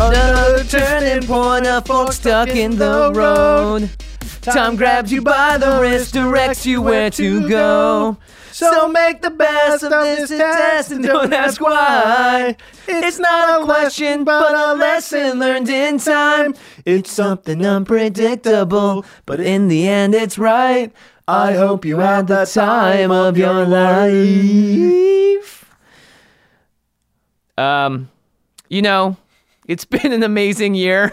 Another turning point, a fork stuck in the road. Time grabs you by the wrist, directs you where to go. So make the best of this test and don't ask why. It's not a question, but a lesson learned in time. It's something unpredictable, but in the end, it's right. I hope you had the time of your life. Um, you know, it's been an amazing year.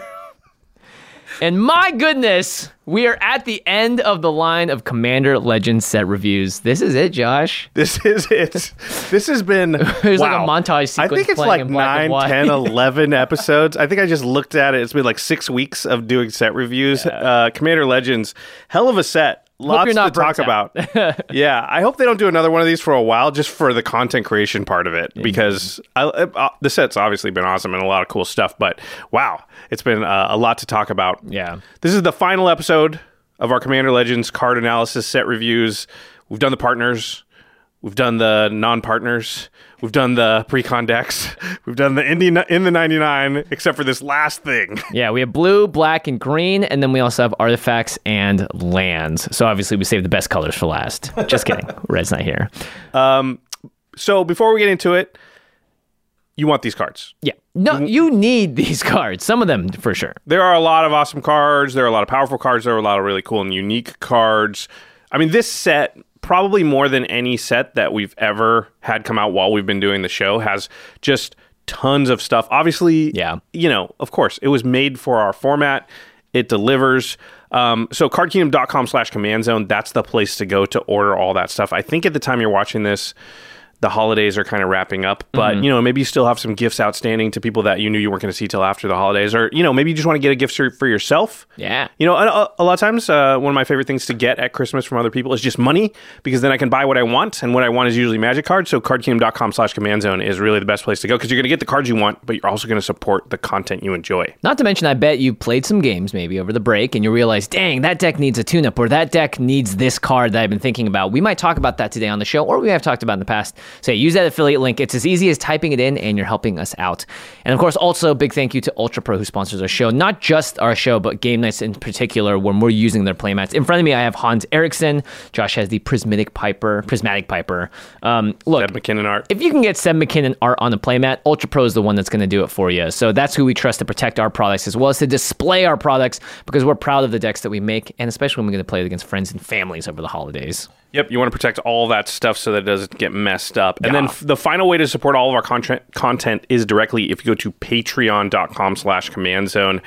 And my goodness, we are at the end of the line of Commander Legends set reviews. This is it, Josh. This is it. This has been There's like a wow. montage I think it's like in black and 9, 10, 11 episodes. I think I just looked at it. It's been like six weeks of doing set reviews. Uh, Commander Legends, hell of a set. Lots to talk out. about. yeah, I hope they don't do another one of these for a while, just for the content creation part of it, because I, uh, the set's obviously been awesome and a lot of cool stuff. But wow, it's been uh, a lot to talk about. Yeah. This is the final episode of our Commander Legends card analysis set reviews. We've done the partners, we've done the non-partners, we've done the pre-con decks, we've done the Indy in the 99, except for this last thing. Yeah, we have blue, black, and green, and then we also have artifacts and lands. So obviously, we saved the best colors for last. Just kidding. Red's not here. Um, so before we get into it, you want these cards. Yeah. No, you need these cards. Some of them for sure. There are a lot of awesome cards. There are a lot of powerful cards. There are a lot of really cool and unique cards. I mean, this set, probably more than any set that we've ever had come out while we've been doing the show, has just tons of stuff. Obviously, Yeah. you know, of course, it was made for our format. It delivers. Um, so cardkingdom.com slash command zone, that's the place to go to order all that stuff. I think at the time you're watching this, the holidays are kind of wrapping up, but Mm-hmm. you know, maybe you still have some gifts outstanding to people that you knew you weren't going to see till after the holidays, or you know, maybe you just want to get a gift for yourself. Yeah. You know, a, a lot of times, uh, one of my favorite things to get at Christmas from other people is just money, because then I can buy what I want, and what I want is usually magic cards. So cardkingdom.com slash command zone is really the best place to go, because you're going to get the cards you want, but you're also going to support the content you enjoy. Not to mention, I bet you played some games maybe over the break and you realize, dang, that deck needs a tune up or that deck needs this card that I've been thinking about. We might talk about that today on the show or we have talked about in the past. So yeah, use that affiliate link. It's as easy as typing it in and you're helping us out. And of course, also big thank you to Ultra Pro who sponsors our show. Not just our show, but game nights in particular when we're using their playmats. In front of me, I have Hans Eriksson. Josh has the Prismatic Piper, Prismatic Piper. Um, look, Seb McKinnon art. if you can get Seb McKinnon art on the playmat, Ultra Pro is the one that's going to do it for you. So that's who we trust to protect our products as well as to display our products because we're proud of the decks that we make, and especially when we're going to play it against friends and families over the holidays. Yep, you want to protect all that stuff so that it doesn't get messed up. And then f- the final way to support all of our content content is directly if you go to patreon.com slash command zone.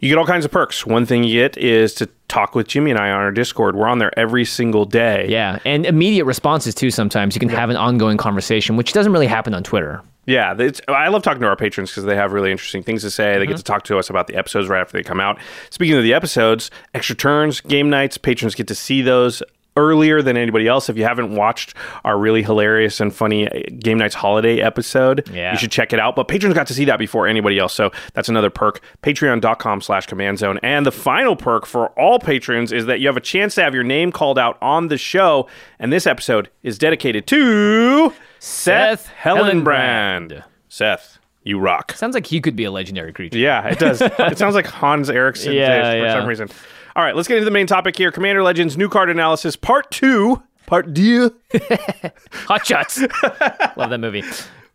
You get all kinds of perks. One thing you get is to talk with Jimmy and I on our Discord. We're on there every single day. Yeah, and immediate responses too. Sometimes you can have an ongoing conversation, which doesn't really happen on Twitter. Yeah, I love talking to our patrons because they have really interesting things to say. They get mm-hmm. to talk to us about the episodes right after they come out. Speaking of the episodes, extra turns, game nights, patrons get to see those earlier than anybody else. If you haven't watched our really hilarious and funny uh, Game Nights Holiday episode, Yeah. you should check it out. But patrons got to see that before anybody else. So that's another perk. Patreon.com slash command zone. And the final perk for all patrons is that you have a chance to have your name called out on the show. And this episode is dedicated to Seth, Seth Hellenbrand. Hellenbrand. Seth, you rock. Sounds like he could be a legendary creature. Yeah, it does. it sounds like Hans Eriksson Yeah, did for yeah. some reason. All right, let's get into the main topic here. Commander Legends new card analysis part two. Part two. Hot shots. Love that movie.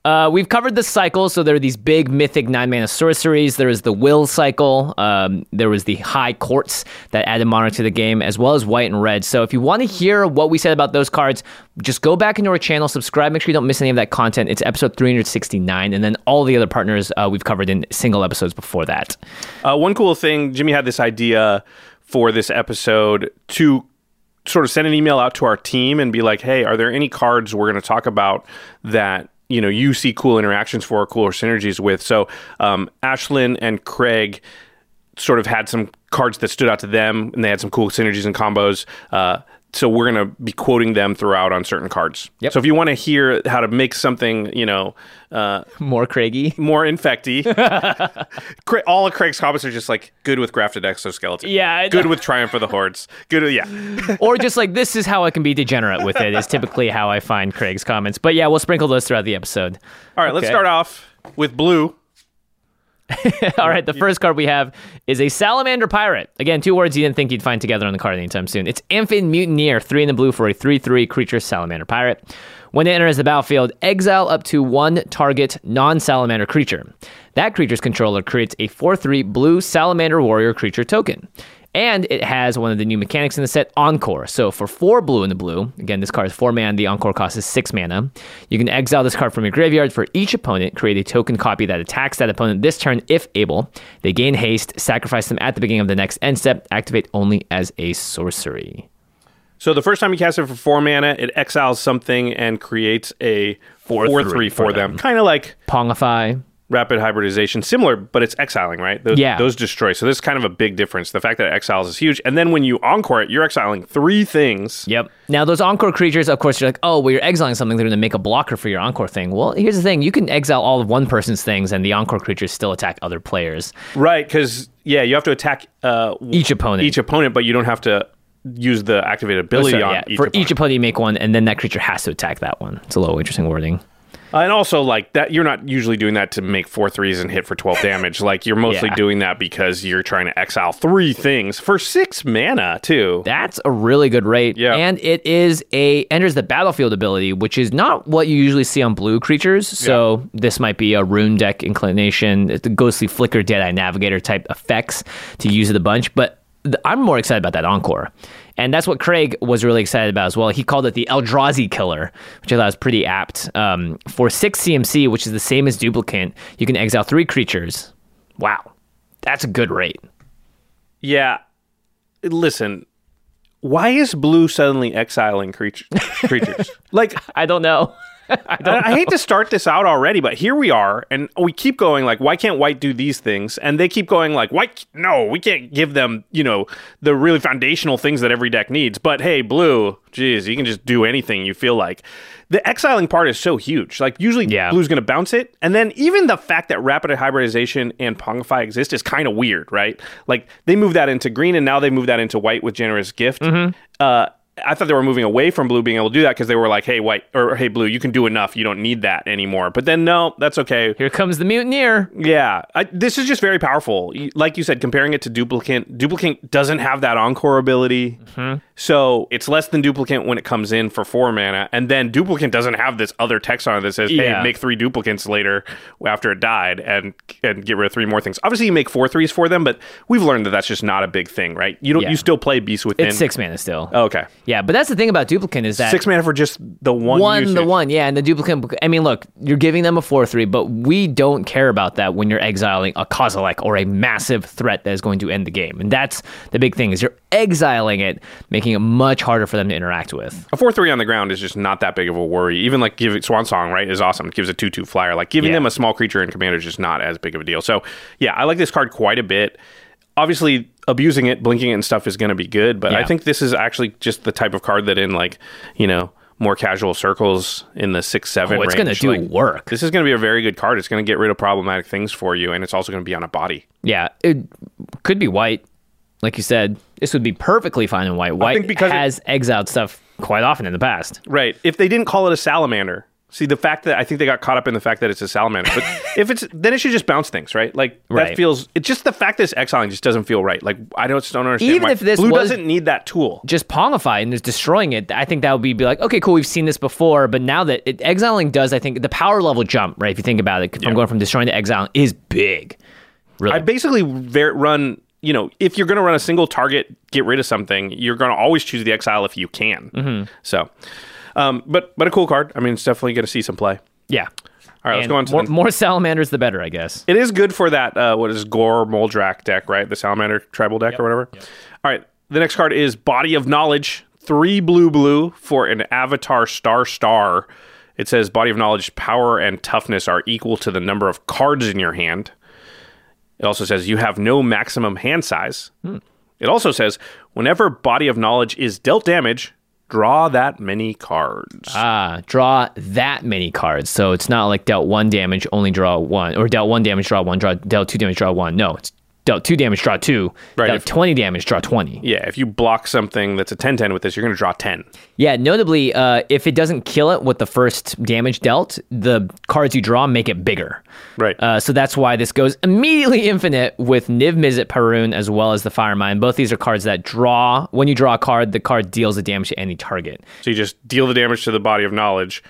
Uh, we've covered the cycle. So there are these big mythic nine mana sorceries. There is the will cycle. Um, there was the high courts that added monarch to the game, as well as white and red. So if you want to hear what we said about those cards, just go back into our channel, subscribe, make sure you don't miss any of that content. It's episode 369, and then all the other partners uh, we've covered in single episodes before that. Uh, one cool thing, Jimmy had this idea for this episode to sort of send an email out to our team and be like, "Hey, are there any cards we're going to talk about that you know you see cool interactions for, or cooler synergies with?" So, um, Ashlyn and Craig sort of had some cards that stood out to them, and they had some cool synergies and combos. Uh, so we're going to be quoting them throughout on certain cards. Yep. So if you want to hear how to make something, you know, uh, More Craigie. more infecty. Cra- All of Craig's comments are just like good with grafted exoskeleton. Yeah, Good with Triumph of the Hordes. Good yeah. or just like this is how I can be degenerate with it is typically how I find Craig's comments. But yeah, we'll sprinkle those throughout the episode. All right, let's start off with blue. All right, the first card we have is a Salamander Pirate. Again, two words you didn't think you'd find together on the card anytime soon. It's Amphin Mutineer, three in the blue for a 3 3 creature Salamander Pirate. When it enters the battlefield, exile up to one target non salamander creature. That creature's controller creates a 4 3 blue Salamander Warrior creature token. And it has one of the new mechanics in the set, Encore. So for four blue in the blue, again, this card is four mana, the Encore cost is six mana. You can exile this card from your graveyard for each opponent, create a token copy that attacks that opponent this turn if able. They gain haste, sacrifice them at the beginning of the next end step, activate only as a sorcery. So the first time you cast it for four mana, it exiles something and creates a 4 Four 3 three for for them. them. Kind of like Pongify. Rapid hybridization. Similar, but it's exiling, right? Those, Yeah. Those destroy. So this is kind of a big difference. The fact that it exiles is huge. And then when you encore it, you're exiling three things. Yep. Now those encore creatures, of course, you're like, oh, well, you're exiling something. They're going to make a blocker for your encore thing. Well, here's the thing: you can exile all of one person's things, and the encore creatures still attack other players. Right, because, yeah, you have to attack uh, Each opponent. each opponent, but you don't have to use the activated Oh, ability sorry, on yeah. each for opponent. each opponent, you make one, and then that creature has to attack that one. It's a little interesting wording. Uh, and also, like that, you're not usually doing that to make four threes and hit for twelve damage. Like you're mostly Yeah. doing that because you're trying to exile three things for six mana too. That's a really good rate. Yeah. And it is a enters the battlefield ability, which is not what you usually see on blue creatures. So this might be a Roon deck inclination, the ghostly flicker, dead eye navigator type effects to use it a bunch. But I'm more excited about that encore. And that's what Craig was really excited about as well. He called it the Eldrazi killer, which I thought was pretty apt. Um, for six CMC, which is the same as duplicate, you can exile three creatures. Wow. That's a good rate. Yeah, listen, why is blue suddenly exiling creature, creatures? like I don't know. I I, hate to start this out already, but here we are, and we keep going like, why can't white do these things? And they keep going like, white, no, we can't give them, you know, the really foundational things that every deck needs. But hey, blue, geez, you can just do anything you feel like. The exiling part is so huge. Like usually, Yeah. blue's going to bounce it, and then even the fact that rapid hybridization and Pongify exist is kind of weird, right? Like they move that into green, and now they move that into white with generous gift. Uh, I thought they were moving away from blue being able to do that because they were like, "Hey, white or hey, blue, you can do enough. You don't need that anymore." But then, no, that's okay. Here comes the mutineer. Yeah, I, this is just very powerful. Like you said, comparing it to duplicate, duplicate doesn't have that encore ability, mm-hmm. So it's less than duplicate when it comes in for four mana, and then duplicate doesn't have this other text on it that says, "Hey, Yeah. make three duplicates later after it died, and and get rid of three more things." Obviously, you make four threes for them, but we've learned that that's just not a big thing, right? You don't. Yeah. You still play beast within. It's six mana still. Oh, okay, Yeah, but that's the thing about duplicate is that six mana for just the one. one, the one, yeah, and the duplicate. I mean, look, you're giving them a four three, but we don't care about that when you're exiling a Kozilek or a massive threat that is going to end the game, and that's the big thing is you're exiling it, making it much harder for them to interact with. A four three on the ground is just not that big of a worry. Even like giving Swan Song, right, is awesome. It gives a two two flyer. Like giving Yeah. them a small creature in commander is just not as big of a deal. So yeah, I like this card quite a bit. Obviously, abusing it, blinking it and stuff is going to be good. But I think this is actually just the type of card that in like you know more casual circles in the six seven. Oh, it's gonna do like, work. This is going to be a very good card. It's going to get rid of problematic things for you, and it's also going to be on a body. Yeah, it could be white. Like you said, this would be perfectly fine in white. White think because it- has exiled stuff quite often in the past. Right. If they didn't call it a salamander, see the fact that I think they got caught up in the fact that it's a salamander. But if it's then it should just bounce things, right? Like Right. that feels. It's just the fact that it's exiling just doesn't feel right. Like I don't just don't understand. Even if this blue doesn't need that tool. Just Pongify and is destroying it. I think that would be, be like, okay, cool, we've seen this before, but now that it, exiling does, I think the power level jump, right? If you think about it, from going from destroying to exiling is big. Really, I basically ver- run. You know, if you're going to run a single target, get rid of something, you're going to always choose the exile if you can. Mm-hmm. So, um, but but a cool card. I mean, it's definitely going to see some play. yeah. All right, let's go on to more, the- more salamanders, the better, I guess. It is good for that. Uh, what is Gor Muldrak deck, right? The Salamander tribal deck or whatever. All right. The next card is Body of Knowledge. Three blue blue for an Avatar Star Star. It says Body of Knowledge power and toughness are equal to the number of cards in your hand. It also says you have no maximum hand size. It also says whenever Body of Knowledge is dealt damage, draw that many cards. Ah, draw that many cards. So it's not like dealt one damage, only draw one, or dealt one damage, draw one, draw dealt two damage, draw one. No, it's dealt two damage, draw two. Right, Dealt if- 20 damage, draw 20. yeah, if you block something that's a 10 10 with this, you're going to draw 10. Yeah, notably, uh, if it doesn't kill it with the first damage dealt, the cards you draw make it bigger. Right. Uh, so that's why this goes immediately infinite with Niv Mizzet Parun as well as the Firemind. Both these are cards that draw. When you draw a card, the card deals the damage to any target. So you just deal the damage to the body of knowledge.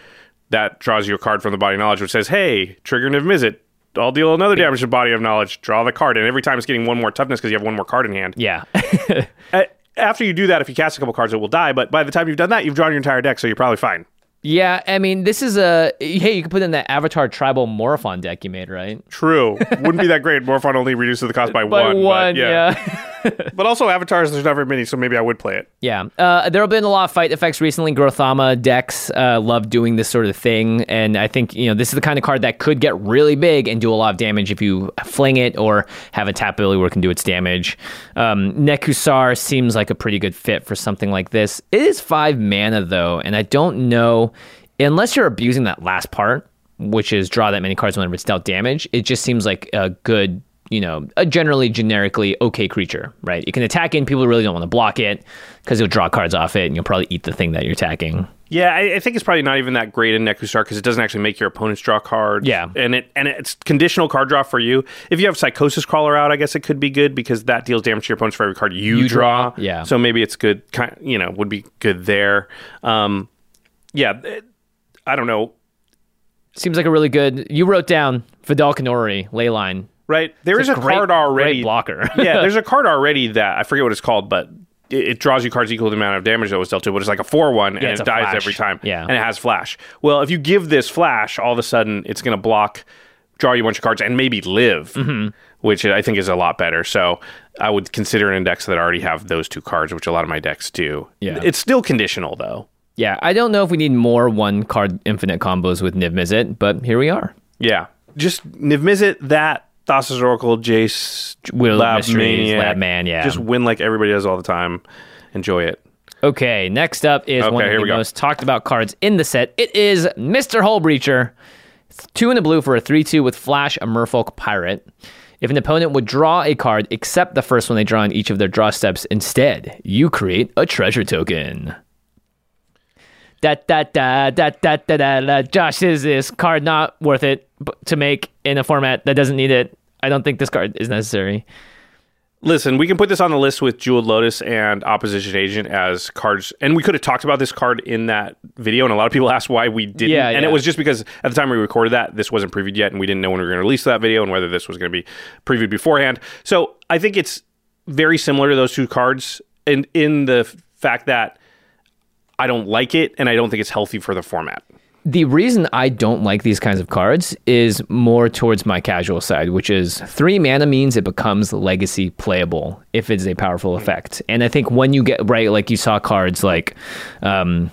That draws you a card from the body of knowledge, which says, "Hey, trigger Niv Mizzet. I'll deal another damage to body of knowledge. Draw the card, and every time it's getting one more toughness because you have one more card in hand. Yeah. After you do that, if you cast a couple cards, it will die. But by the time you've done that, you've drawn your entire deck, so you're probably fine. yeah, I mean, this is a. Hey, you can put in that Avatar Tribal Morophon deck you made, right? True, wouldn't be that great. Morophon only reduces the cost by, By one. but one, yeah. yeah. but also avatars, there's not very many, so maybe I would play it. Yeah, uh, there have been a lot of fight effects recently. Grothama decks uh, love doing this sort of thing, and I think you know this is the kind of card that could get really big and do a lot of damage if you fling it or have a tap ability where it can do its damage. Um, Nekusar seems like a pretty good fit for something like this. It is five mana though, and I don't know unless you're abusing that last part, which is draw that many cards whenever it's dealt damage. It just seems like a good you know, a generally generically okay creature, right? You can attack and people really don't want to block it because you'll draw cards off it, and you'll probably eat the thing that you're attacking. Yeah, I, I think it's probably not even that great in Nekusar because it doesn't actually make your opponents draw cards. Yeah. and it and it's conditional card draw for you. If you have Psychosis Crawler out, I guess it could be good because that deals damage to your opponents for every card you, You draw. draw, yeah. so maybe it's good. Kind, you know, would be good there. Um, yeah, it- I don't know. Seems like a really good. You wrote down Vedalken Orrery, Leyline. Right, there is a great- card already. blocker. yeah, there's a card already that I forget what it's called, but it, it draws you cards equal to the amount of damage that was dealt to, but it's like a four one and it dies flash. every time. Yeah. and it has flash. Well, if you give this flash, all of a sudden it's going to block, draw you a bunch of cards, and maybe live, Mm-hmm. which I think is a lot better. So I would consider an index that already have those two cards, which a lot of my decks do. Yeah. it's still conditional though. Yeah, I don't know if we need more one card infinite combos with Niv Mizzet, but here we are. Yeah, just Niv Mizzet that. Thassa's Oracle, Jace, Wielder of Mysteries, Maniac. Lab Man, yeah. Just win like everybody does all the time. Enjoy it. Okay, next up is Okay, one of the go. most talked about cards in the set. It is Mr. Hullbreacher. Two in the blue for a 3 2 with Flash, a Merfolk Pirate. If an opponent would draw a card except the first one they draw in each of their draw steps, instead, you create a treasure token. Da da da da da da da da. Josh, is this card not worth it to make in a format that doesn't need it? I don't think this card is necessary. Listen, we can put this on the list with Jeweled Lotus and Opposition Agent as cards, and we could have talked about this card in that video. And a lot of people asked why we didn't, Yeah, and it was just because at the time we recorded that, this wasn't previewed yet, and we didn't know when we were going to release that video and whether this was going to be previewed beforehand. So I think it's very similar to those two cards, in in the fact that I don't like it, and I don't think it's healthy for the format. The reason I don't like these kinds of cards is more towards my casual side, which is three mana means it becomes legacy playable if it's a powerful effect. And I think when you get right, like you saw cards like um,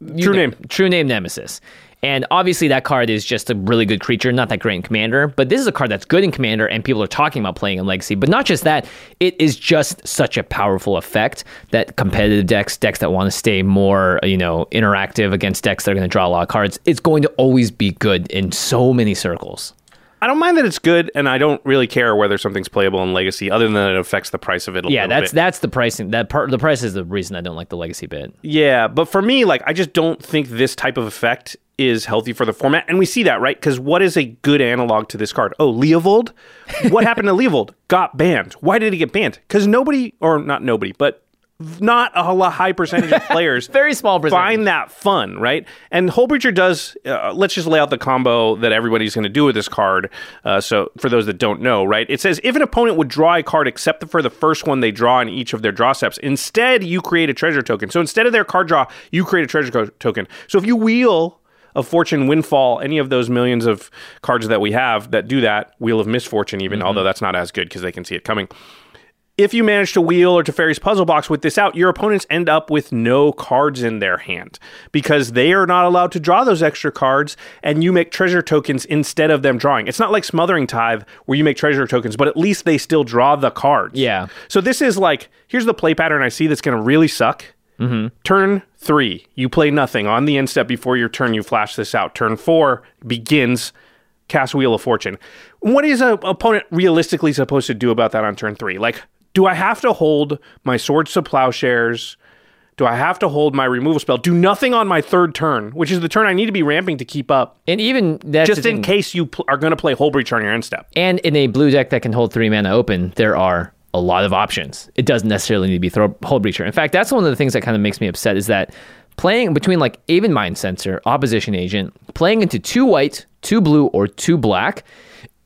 True know, name. True Name Nemesis. And obviously, that card is just a really good creature, not that great in Commander. But this is a card that's good in Commander, and people are talking about playing in Legacy. But not just that, it is just such a powerful effect that competitive decks, decks that want to stay more, you know, interactive against decks that are going to draw a lot of cards, it's going to always be good in so many circles. I don't mind that it's good, and I don't really care whether something's playable in Legacy, other than that it affects the price of it a Yeah, that's bit. that's the pricing. That part, the price is the reason I don't like the Legacy bit. Yeah, but for me, like, I just don't think this type of effect is healthy for the format. And we see that, right? Because what is a good analog to this card? Oh, Leovold? What happened to Leovold? Got banned. Why did he get banned? Because nobody, or not nobody, but not a high percentage of players Very small percentage. find that fun, right? And Hullbreacher does. Uh, let's just lay out the combo that everybody's going to do with this card. Uh, so, for those that don't know, right, it says if an opponent would draw a card except for the first one they draw in each of their draw steps, instead you create a treasure token. So instead of their card draw, you create a treasure co- token. So if you wheel a fortune windfall any of those millions of cards that we have that do that wheel of misfortune even mm-hmm. although that's not as good because they can see it coming if you manage to wheel or to Teferi's puzzle box with this out, your opponents end up with no cards in their hand because they are not allowed to draw those extra cards and you make treasure tokens instead of them drawing. It's not like Smothering Tithe where you make treasure tokens, but at least they still draw the cards. Yeah. So this is like, here's the play pattern I see that's going to really suck. Turn three, you play nothing. On the end step before your turn, you flash this out. Turn four begins cast Wheel of Fortune. What is an opponent realistically supposed to do about that on turn three? Like, do I have to hold my swords to plowshares? Do I have to hold my removal spell? Do nothing on my third turn, which is the turn I need to be ramping to keep up, And even that's just in thing. case you pl- are going to play Whole Breach on your end step. And in a blue deck that can hold three mana open, there are a lot of options. It doesn't necessarily need to be throw Hullbreacher. In fact, that's one of the things that kind of makes me upset is that playing between like Aven Mindcensor, Opposition Agent, playing into two white, two blue, or two black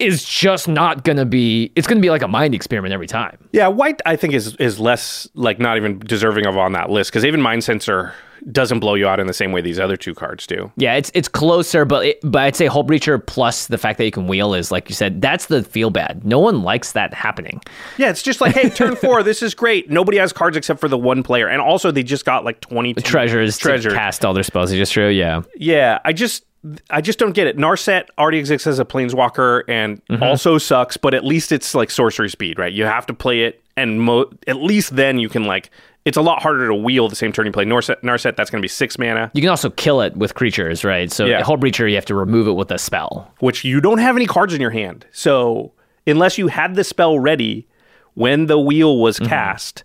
is just not gonna be. It's gonna be like a mind experiment every time. Yeah, white I think is is less like not even deserving of on that list because even Mindcensor doesn't blow you out in the same way these other two cards do. Yeah, it's it's closer, but it, but I'd say Hullbreacher plus the fact that you can wheel is like you said. That's the feel bad. No one likes that happening. Yeah, it's just like, hey, turn four, this is great. Nobody has cards except for the one player, and also they just got like twenty Treasures, Treasures. to cast all their spells. Is just true. Yeah. Yeah, I just I just don't get it. Narset already exists as a planeswalker and mm-hmm. also sucks, but at least it's like sorcery speed, right? You have to play it, and mo- at least then you can like. It's a lot harder to wheel the same turn you play Narset. Narset that's going to be six mana, You can also kill it with creatures, right? So Yeah. Hullbreacher, you have to remove it with a spell. which you don't have any cards in your hand. So unless you had the spell ready when the wheel was mm-hmm. cast,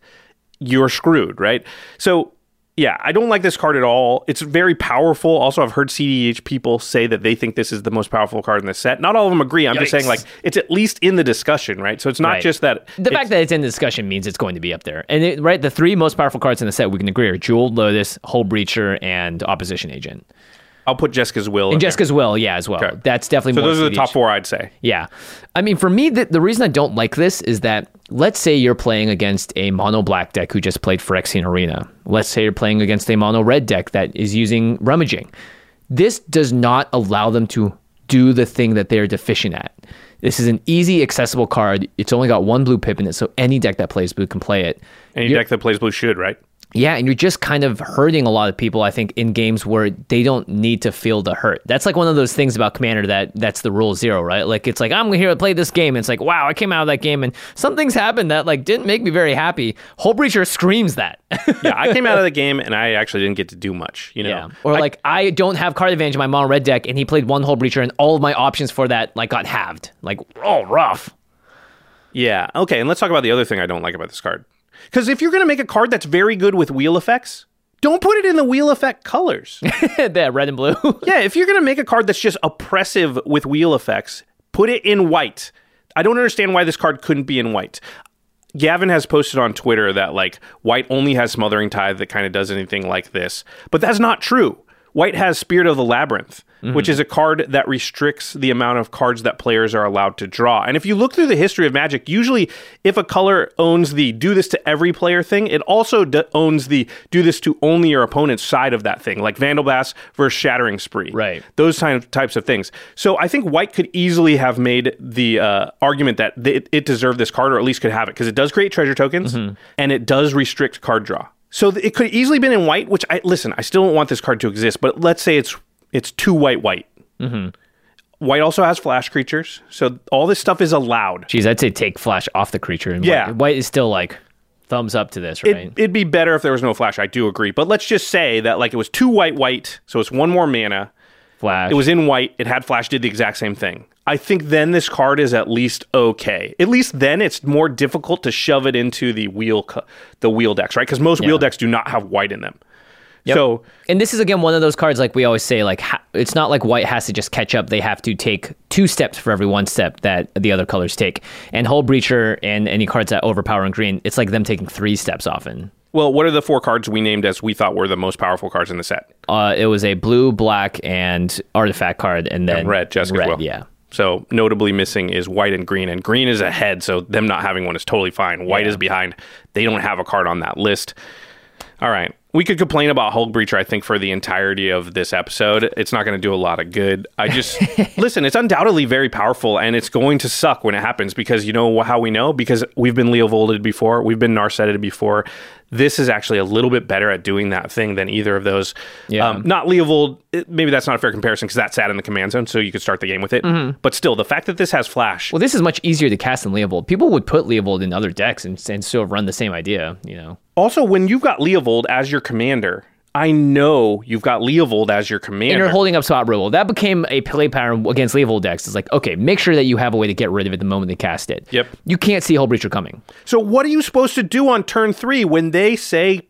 you're screwed, right? So yeah, I don't like this card at all. It's very powerful. Also, I've heard CDH people say that they think this is the most powerful card in the set. Not all of them agree. I'm just saying, like, it's at least in the discussion, right? So it's not Right. just that. The fact that it's in the discussion means it's going to be up there. And it, right, the three most powerful cards in the set we can agree are Jeweled Lotus, Hullbreacher, and Opposition Agent. I'll put Jeska's Will. in And there. Jeska's Will, yeah, as well. Okay. That's definitely So more those are the top four, I'd say. Yeah. I mean, for me, the, the reason I don't like this is that let's say you're playing against a mono black deck who just played Phyrexian Arena. Let's say you're playing against a mono red deck that is using Rummaging. This does not allow them to do the thing that they're deficient at. This is an easy, accessible card. It's only got one blue pip in it, so any deck that plays blue can play it. Any You're- deck that plays blue should, right? Yeah, and you're just kind of hurting a lot of people, I think, in games where they don't need to feel the hurt. That's like one of those things about Commander that that's the rule zero, right? Like it's like I'm here to play this game, and it's like, wow, I came out of that game and some things happened that like didn't make me very happy. Hullbreacher screams that. yeah, I came out of the game and I actually didn't get to do much, you know? yeah. Or I- like I don't have card advantage in my mono red deck, and he played one Hullbreacher, and all of my options for that like got halved. Like, oh, rough. Yeah. Okay. And let's talk about the other thing I don't like about this card. Because if you're going to make a card that's very good with wheel effects, don't put it in the wheel effect colors. that red and blue. yeah. If you're going to make a card that's just oppressive with wheel effects, put it in white. I don't understand why this card couldn't be in white. Gavin has posted on Twitter that like white only has smothering tithe that kind of does anything like this, but that's not true. White has Spirit of the Labyrinth, which is a card that restricts the amount of cards that players are allowed to draw. And if you look through the history of Magic, usually if a color owns the do this to every player thing, it also d- owns the do this to only your opponent's side of that thing, like Vandal Blast versus Shattering Spree. Right. Those kind of types of things. So I think White could easily have made the uh, argument that th- it, it deserved this card, or at least could have it, because it does create treasure tokens and it does restrict card draw. So it could easily been in White, which I listen. I still don't want this card to exist, but let's say it's It's two white white. Mm-hmm. White also has flash creatures, so all this stuff is allowed. Geez, I'd say take flash off the creature. And Yeah. white, white is still like thumbs up to this, It, right? It'd be better if there was no flash. I do agree, but let's just say that like it was two white white, so it's one more mana. flash. It was in white. It had flash. Did the exact same thing. I think then this card is at least okay. At least then it's more difficult to shove it into the wheel the wheel decks, right? Because most wheel decks do not have white in them. So And this is again one of those cards like we always say like ha- it's not like white has to just catch up. They have to take two steps for every one step that the other colors take. And Hull Breacher and any cards that overpower in green, it's like them taking three steps often. Well, what are the four cards we named as we thought were the most powerful cards in the set? Uh, it was a blue, black, and artifact card, and then And red, Jessica as red, well. yeah. So notably missing is white and green, and green is ahead. So them not having one is totally fine. White Yeah. is behind. They don't have a card on that list. All right. We could complain about Hullbreacher, I think, for the entirety of this episode. It's not going to do a lot of good. I just listen. It's undoubtedly very powerful, and it's going to suck when it happens because you know how we know because we've been Leo Volded before, we've been Narsetted before. This is actually a little bit better at doing that thing than either of those. Yeah. Um, not Leovold. Maybe that's not a fair comparison because that sat in the command zone, so you could start the game with it. But still, the fact that this has flash, Well, this is much easier to cast than Leovold. People would put Leovold in other decks and, and still run the same idea, you know. also when you've got Leovold as your commander, I know you've got Leovold as your commander. And you're holding up spot removal. That became a play pattern against Leovold decks. It's like, okay, make sure that you have a way to get rid of it the moment they cast it. Yep. You can't see Hull Breacher coming. so what are you supposed to do on turn three when they say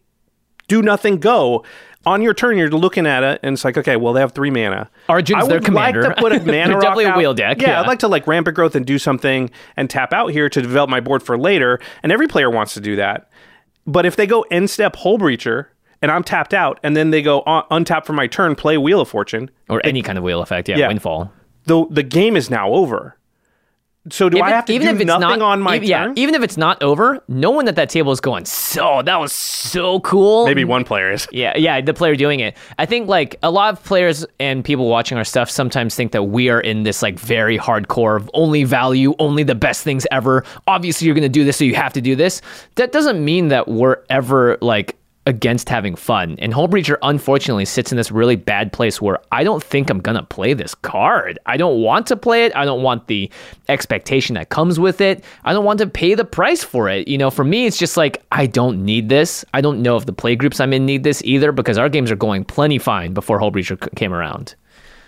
do nothing, go? On your turn, you're looking at it, and it's like, okay, well, they have three mana. Arjun's I their would commander. like to put a mana definitely a wheel deck, Yeah, yeah. I'd like to like rampant growth and do something and tap out here to develop my board for later. And every player wants to do that. But if they go end step Hullbreacher and I'm tapped out, and then they go on, untap for my turn, play Wheel of Fortune, Or any kind of wheel effect. Yeah, Yeah. windfall. the the game is now over. So do I Even- have to even do nothing on my e- yeah, turn? even if it's not over, no one at that table is going, so that was so cool. Maybe one player is. Yeah, yeah, the player doing it. I think like a lot of players and people watching our stuff sometimes think that we are in this like very hardcore of only value, only the best things ever. Obviously, you're going to do this, so you have to do this. That doesn't mean that we're ever like against having fun. And Hull Breacher unfortunately sits in this really bad place where I don't think I'm to play this card. I don't want to play it. I don't want the expectation that comes with it. I don't want to pay the price for it. You know, for me, it's just like, I don't need this. I don't know if the play groups I'm in need this either because our games are going plenty fine before Hull Breacher c- came around.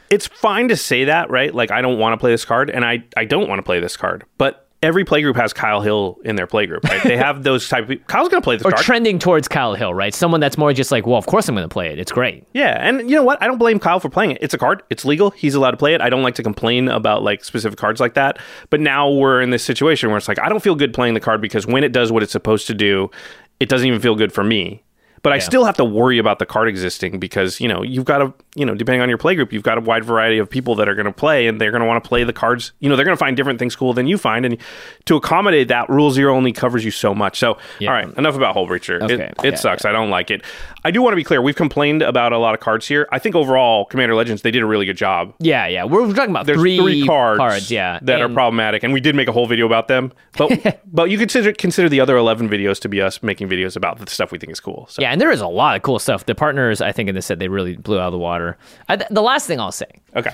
It's fine to say that, right? Like I don't want to play this card, and I I don't want to play this card, but. Every playgroup has Kyle Hill in their playgroup, right? They have those type of people. Kyle's going to play this Or card. trending towards Kyle Hill, right? Someone that's more just like, well, of course I'm going to play it. It's great. Yeah, and you know what? I don't blame Kyle for playing it. It's a card. It's legal. He's allowed to play it. I don't like to complain about like specific cards like that. But now we're in this situation where it's like I don't feel good playing the card because when it does what it's supposed to do, it doesn't even feel good for me. But I still have to worry about the card existing because you know you've got a you know depending on your playgroup you've got a wide variety of people that are going to play and they're going to want to play the cards you know they're going to find different things cool than you find. And to accommodate that rule zero only covers you so much. So Yeah. all right enough about Hull Breacher. Okay, it, it yeah, sucks. I don't like it I do want to be clear we've complained about a lot of cards here I think overall Commander Legends they did a really good job Yeah, yeah. We're talking about there's three, three, cards, yeah, that are problematic, and we did make a whole video about them. But but you consider consider the other eleven videos to be us making videos about the stuff we think is cool. So Yeah, and there is a lot of cool stuff. The partners, I think, in this set, they really blew out of the water. I, the last thing I'll say okay,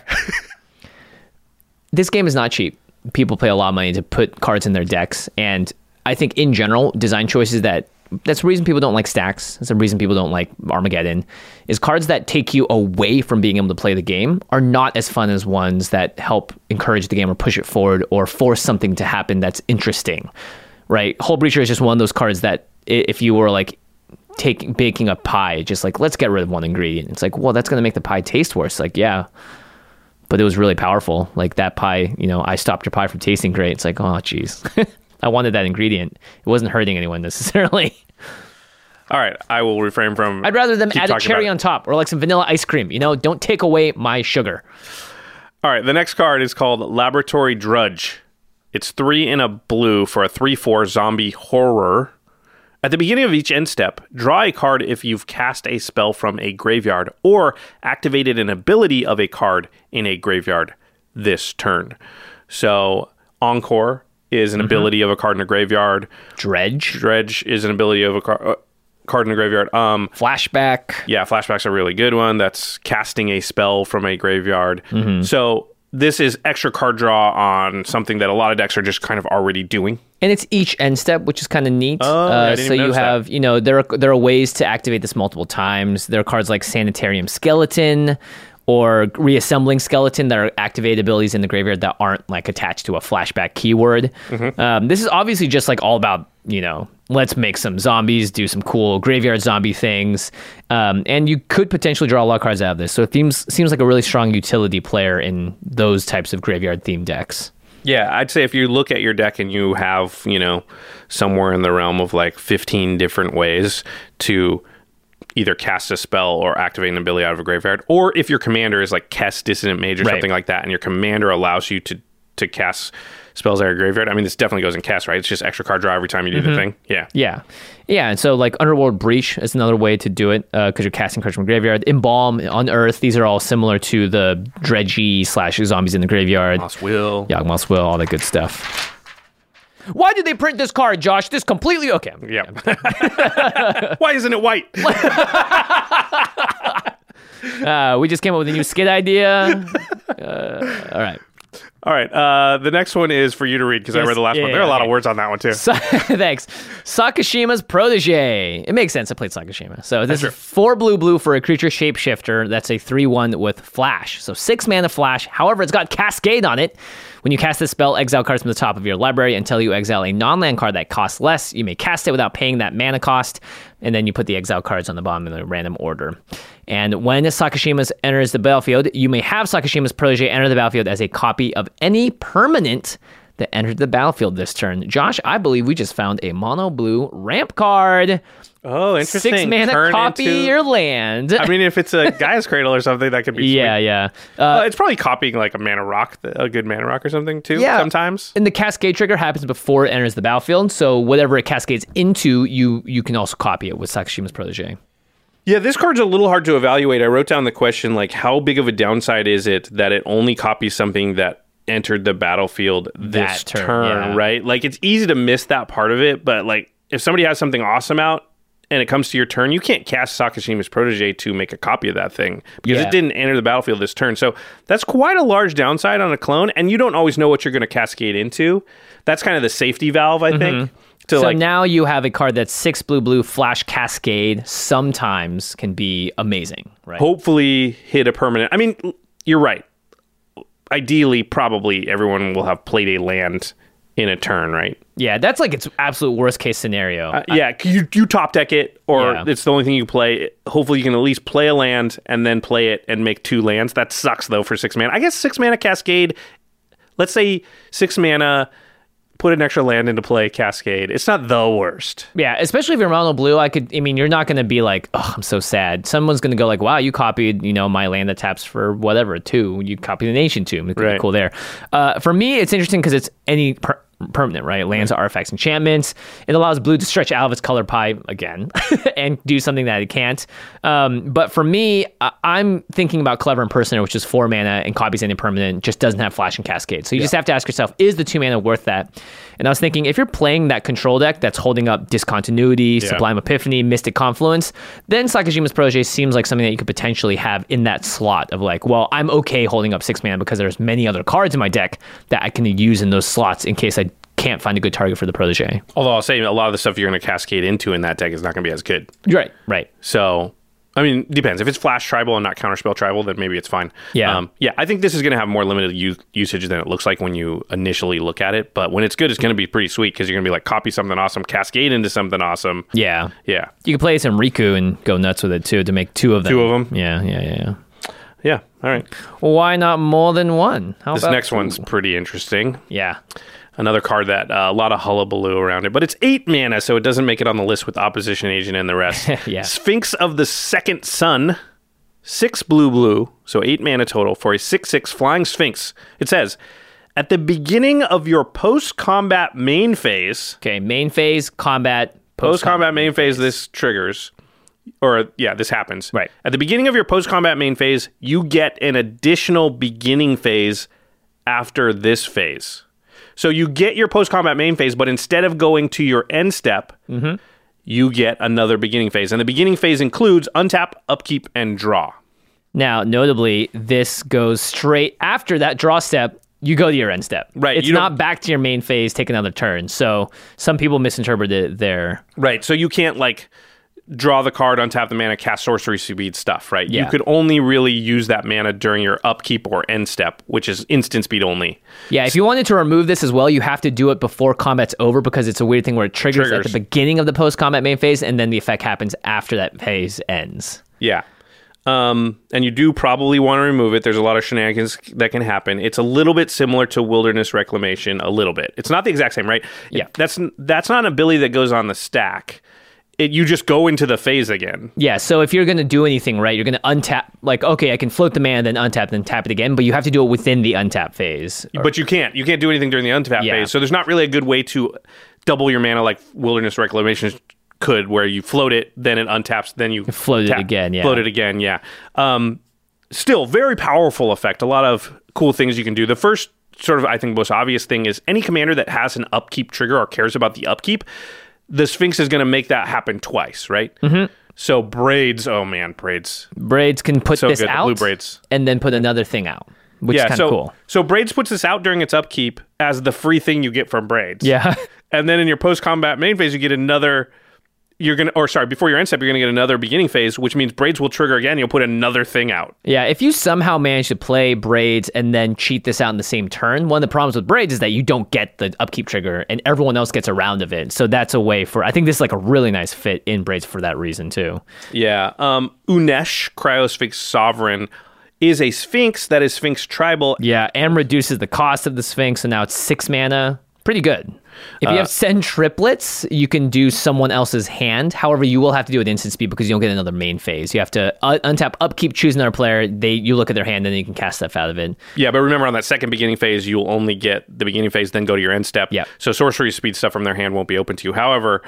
this game is not cheap. People pay a lot of money to put cards in their decks, and I think in general, design choices that that's the reason people don't like stacks. That's the reason people don't like Armageddon. Is cards that take you away from being able to play the game are not as fun as ones that help encourage the game or push it forward or force something to happen that's interesting. Right? Hull Breacher is just one of those cards that if you were like taking baking a pie, just like let's get rid of one ingredient. It's like, well, that's going to make the pie taste worse. Like, yeah, but it was really powerful. Like that pie, you know, I stopped your pie from tasting great. It's like, oh, geez, I wanted that ingredient. It wasn't hurting anyone necessarily. all right. I will refrain from. I'd rather them add a cherry on top or like some vanilla ice cream. You know, don't take away my sugar. All right. The next card is called Laboratory Drudge. It's three in a blue for a three-four zombie horror. At the beginning of each end step, draw a card if you've cast a spell from a graveyard or activated an ability of a card in a graveyard this turn. So, Encore is an ability of a card in a graveyard. Dredge. Dredge is an ability of a card. Uh, card in a graveyard. Um, Flashback. yeah, flashback's a really good one. That's casting a spell from a graveyard. Mm-hmm. So this is extra card draw on something that a lot of decks are just kind of already doing. And it's each end step, which is kind of neat. Oh, didn't so you notice that. have, you know, there are there are ways to activate this multiple times. There are cards like Sanitarium Skeleton or Reassembling Skeleton that are activated abilities in the graveyard that aren't like attached to a flashback keyword. Mm-hmm. Um, this is obviously just like all about, you know, let's make some zombies, do some cool graveyard zombie things, um, and you could potentially draw a lot of cards out of this. So it seems seems like a really strong utility player in those types of graveyard themed decks. Yeah, I'd say if you look at your deck and you have, you know, somewhere in the realm of like 15 different ways to either Kess a spell or activate an ability out of a graveyard, or if your commander is like Kess Dissonant Mage or Right. something like that, and your commander allows you to to cast spells out of your graveyard. I mean, this definitely goes in cast, right? It's just extra card draw every time you do Mm-hmm. the thing. Yeah. Yeah. Yeah. And so, like, Underworld Breach is another way to do it because you're casting cards from graveyard. Embalm, Unearth, these are all similar to the Dredgy slash zombies in the graveyard. Lost Will. Yawgmoth's Will, all that good stuff. Why did they print this card, Josh? This completely okay. Yeah. Why isn't it white? Uh, we just came up with a new skit idea. Uh, all right. All right. Uh, the next one is for you to read because I read the last Yeah, one. There are a lot of words on that one too. Sa- Thanks. Sakashima's protege. It makes sense. I played Sakashima. So this true. is four blue blue for a creature shapeshifter. That's a 3 1 with flash. So six mana flash. However, it's got cascade on it. When you cast this spell, exile cards from the top of your library until you exile a non land card that costs less. You may cast it without paying that mana cost. And then you put the exile cards on the bottom in a random order. And when Sakashima's enters the battlefield, you may have Sakashima's protege enter the battlefield as a copy of any permanent that entered the battlefield this turn. Josh, I believe we just found a mono blue ramp card. Oh, interesting. Six mana Turn copy into- your land. I mean, if it's a Gaia's Cradle or something, that could be. sweet. yeah, yeah. Uh, Uh, it's probably copying like a mana rock, a good mana rock or something too. Yeah. sometimes. and the cascade trigger happens before it enters the battlefield. So whatever it cascades into, you you can also copy it with Sakashima's protege. Yeah, this card's a little hard to evaluate. I wrote down the question like, how big of a downside is it that it only copies something that entered the battlefield this That turn, turn, yeah. right? Like, it's easy to miss that part of it, but like, if somebody has something awesome out. And it comes to your turn, you can't cast Sakashima's protege to make a copy of that thing because Yeah. it didn't enter the battlefield this turn. So that's quite a large downside on a clone, and you don't always know what you're going to cascade into. That's kind of the safety valve, I think. Mm-hmm. So like, now you have a card that's six blue blue flash cascade. Sometimes can be amazing, right? hopefully hit a permanent. I mean, you're right. Ideally, probably everyone will have played a land in a turn, right? Yeah, that's like its absolute worst case scenario. Uh, yeah, you you top deck it, or Yeah. it's the only thing you play. Hopefully, you can at least play a land and then play it and make two lands. That sucks though for six mana. I guess six mana Cascade. Let's say six mana, put an extra land into play Cascade. It's not the worst. Yeah, especially if you're mono blue, I could. I mean, you're not going to be like, "Oh, I'm so sad." Someone's going to go like, "Wow, you copied, you know, my land that taps for whatever two. You copy the nation tomb. It could be Right. cool there." Uh, for me, it's interesting because it's any per- permanent, right? Lands, artifacts, enchantments. It allows blue to stretch out of its color pie again and do something that it can't. Um, but for me, I- I'm thinking about clever impersonator, which is four mana and copies any permanent, just doesn't have flash and cascade. So you just have to ask yourself, is the two mana worth that? And I was thinking, if you're playing that control deck that's holding up discontinuity, Sublime Epiphany, Mystic Confluence, then Sakashima's Protege seems like something that you could potentially have in that slot of like, well, I'm okay holding up six mana because there's many other cards in my deck that I can use in those slots in case I can't find a good target for the Protege. Although I'll say a lot of the stuff you're going to cascade into in that deck is not going to be as good. Right, right. So, I mean, depends. If it's flash tribal and not counterspell tribal, then maybe it's fine. Yeah. um, yeah. I think this is going to have more limited u- usage than it looks like when you initially look at it. But when it's good, it's going to be pretty sweet because you're going to be like copy something awesome, cascade into something awesome. Yeah. Yeah, You can play some Riku and go nuts with it too to make two of them. Two of 'em? Yeah, yeah, yeah. yeah. yeah. All right. Why not more than one? How This next two? one's pretty interesting. Yeah. Another card that uh, a lot of hullabaloo around it, but it's eight mana, so it doesn't make it on the list with opposition agent and the rest. Yeah. Sphinx of the Second Sun, six blue blue, so eight mana total for a six six flying Sphinx. It says, at the beginning of your post combat main phase, Okay, main phase, combat, post combat main phase, this triggers. Or yeah, this happens. Right. At the beginning of your post combat main phase, you get an additional beginning phase after this phase. So you get your post combat main phase, but instead of going to your end step, you get another beginning phase. And the beginning phase includes untap, upkeep, and draw. Now, notably, this goes straight after that draw step. You go to your end step. Right, It's not back to your main phase, take another turn. So some people misinterpret it there. Right. So you can't like draw the card, untap the mana, cast sorcery speed stuff, right? Yeah. You could only really use that mana during your upkeep or end step, which is instant speed only. Yeah, if you wanted to remove this as well, you have to do it before combat's over because it's a weird thing where it triggers, Triggers. at the beginning of the post combat main phase and then the effect happens after that phase ends. Yeah. Um, and you do probably want to remove it. There's a lot of shenanigans that can happen. It's a little bit similar to Wilderness Reclamation, a little bit. It's not the exact same, right? Yeah. That's that's not an ability that goes on the stack. It you just go into the phase again. Yeah, so if you're going to do anything right, you're going to untap, like, okay, I can float the mana, then untap, then tap it again, but you have to do it within the untap phase. But you can't. You can't do anything during the untap Yeah. phase. So there's not really a good way to double your mana like Wilderness Reclamation could, where you float it, then it untaps, then you float it again, yeah. Float it again, yeah. Um, still, very powerful effect. A lot of cool things you can do. The first sort of, I think, most obvious thing is any commander that has an upkeep trigger or cares about the upkeep, the Sphinx is going to make that happen twice, right? Mm-hmm. So braids, oh man, braids. Braids can put So this good, out blue braids. and then put another thing out, which is kind of so cool. so braids puts this out during its upkeep as the free thing you get from braids. Yeah. and then in your post combat main phase, you get another. You're gonna, or sorry, before your end step, you're gonna get another beginning phase, which means braids will trigger again. You'll put another thing out. Yeah, if you somehow manage to play braids and then cheat this out in the same turn, one of the problems with braids is that you don't get the upkeep trigger and everyone else gets a round of it. So that's a way for I think this is like a really nice fit in braids for that reason too. Yeah. Um, Unesh, Criosphinx Sovereign, is a Sphinx that is Sphinx tribal. Yeah, and reduces the cost of the Sphinx, so now it's six mana. Pretty good. If Uh, you have Sen Triplets, you can do someone else's hand. However, you will have to do it instant speed because you don't get another main phase. You have to uh, untap, upkeep, choose another player. They you look at their hand, and then you can cast stuff out of it. Yeah, but remember on that second beginning phase, you'll only get the beginning phase, then go to your end step. Yeah. So sorcery speed stuff from their hand won't be open to you. However,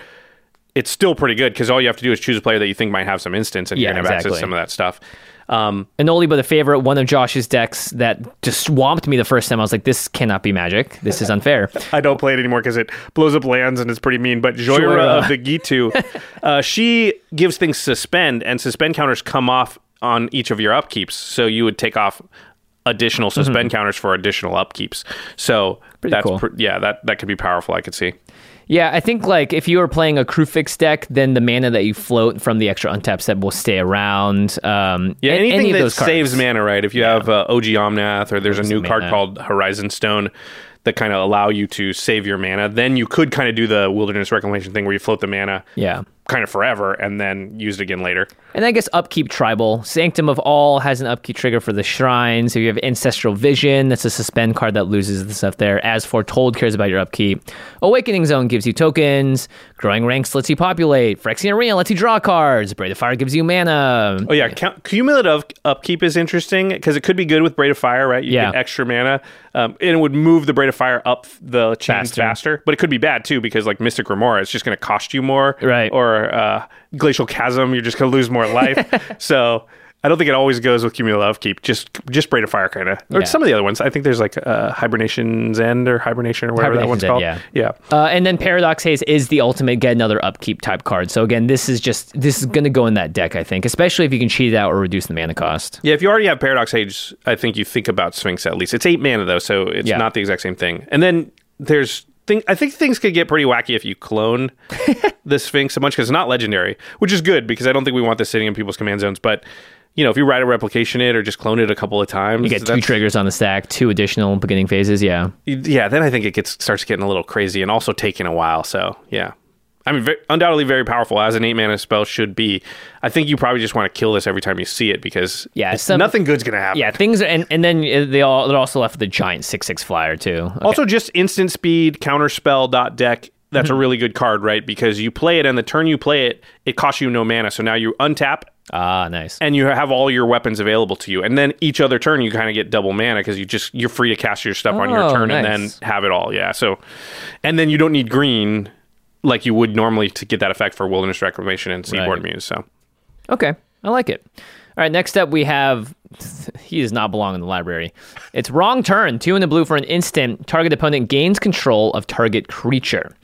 it's still pretty good because all you have to do is choose a player that you think might have some instance, and Yeah, you're gonna have access to some of that stuff. Um, An oldie but a favorite, one of Josh's decks that just swamped me the first time. I was like, this cannot be magic. This is unfair. I don't play it anymore because it blows up lands and it's pretty mean. But Jhoira, Jhoira. of the Ghitu, uh, she gives things suspend, and suspend counters come off on each of your upkeeps. So you would take off additional suspend counters for additional upkeeps. So Mm-hmm. Pretty that's cool. pr- yeah, that that could be powerful. I could see. Yeah, I think like if you are playing a Kruphix deck, then the mana that you float from the extra untap set will stay around. Um, Yeah, anything any of that those cards. saves mana, right? If you have uh, OG Omnath or there's a new card called Horizon Stone that kind of allow you to save your mana, then you could kind of do the Wilderness Reclamation thing where you float the mana Yeah. Kind of forever and then use it again later. And I guess upkeep tribal. Sanctum of All has an upkeep trigger for the shrines. If you have Ancestral Vision, that's a suspend card that loses the stuff there. As Foretold cares about your upkeep. Awakening Zone gives you tokens. Growing Ranks lets you populate. Phyrexian Arena lets you draw cards. Braid of Fire gives you mana. Oh yeah, Cu- cumulative upkeep is interesting because it could be good with Braid of Fire, right? You Yeah. get extra mana, um, and it would move the Braid of Fire up the chains Faster. faster. But it could be bad too because like Mystic Remora, it's just going to cost you more, Right. Or uh, Glacial Chasm, you're just going to lose more life. so I don't think it always goes with cumulative upkeep. Just just Braid of Fire kind of, or Yeah. some of the other ones. I think there's like uh, Hibernation's End or Hibernation or whatever that one's Hibernation's called. End, yeah. Uh, and then Paradox Haze is the ultimate get another upkeep type card. So again, this is just this is going to go in that deck, I think, especially if you can cheat it out or reduce the mana cost. Yeah, if you already have Paradox Haze, I think you think about Sphinx at least. It's eight mana though, so it's Yeah. not the exact same thing. And then there's thing. I think things could get pretty wacky if you clone the Sphinx a bunch because it's not legendary, which is good because I don't think we want this sitting in people's command zones. But you know, if you Rite of Replication it or just clone it a couple of times, You get two triggers on the stack, two additional beginning phases. Yeah. Yeah, then I think it gets starts getting a little crazy and also taking a while. So yeah. I mean, ve- undoubtedly very powerful as an eight mana spell should be. I think you probably just want to kill this every time you see it because Yeah, some- nothing good's gonna happen. Yeah, things are, and, and then uh, they all they're also left with the giant six six flyer too. Okay. Also, just instant speed counterspell dot deck. That's Mm-hmm. a really good card, right? Because you play it, and the turn you play it, it costs you no mana. So now you untap, ah, nice. and you have all your weapons available to you. And then each other turn, you kind of get double mana because you just you're free to cast your stuff on your Oh, turn and then have it all. Yeah. So, and then you don't need green like you would normally to get that effect for Wilderness Reclamation and Seedborn Right. Muse. So, Okay, I like it. All right, next up we have he does not belong in the library. It's wrong turn, two in the blue for an instant. Target opponent gains control of target creature.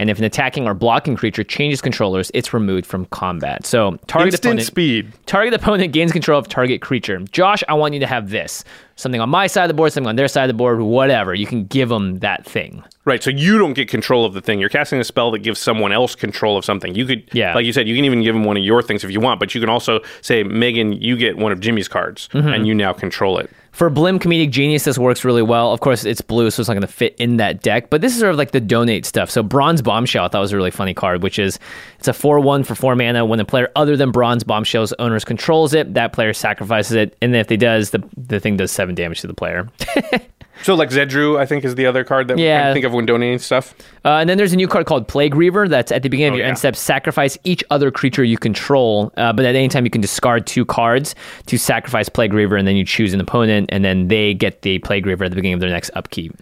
And if an attacking or blocking creature changes controllers, it's removed from combat. So target Instant opponent, speed. Target opponent gains control of target creature. Josh, I want you to have this. Something on my side of the board, something on their side of the board, whatever. You can give them that thing. Right, so you don't get control of the thing. You're casting a spell that gives someone else control of something. You could, Yeah. like you said, you can even give them one of your things if you want, but you can also say, Megan, you get one of Jimmy's cards, Mm-hmm. and you now control it. For Blim Comedic Genius, this works really well. Of course, it's blue, so it's not going to fit in that deck. But this is sort of like the donate stuff. So Bronze Bombshell, I thought was a really funny card, which is it's a 4 1 for 4 mana. When a player other than Bronze Bombshell's owners controls it, that player sacrifices it. And if they does, the, the thing does 7 damage to the player. So, like Zedruu, I think, is the other card that Yeah. I think of when donating stuff. Uh, and then there's a new card called Plague Reaver that's at the beginning of Oh, your yeah. end step. Sacrifice each other creature you control, uh, but at any time you can discard two cards to sacrifice Plague Reaver, and then you choose an opponent, and then they get the Plague Reaver at the beginning of their next upkeep.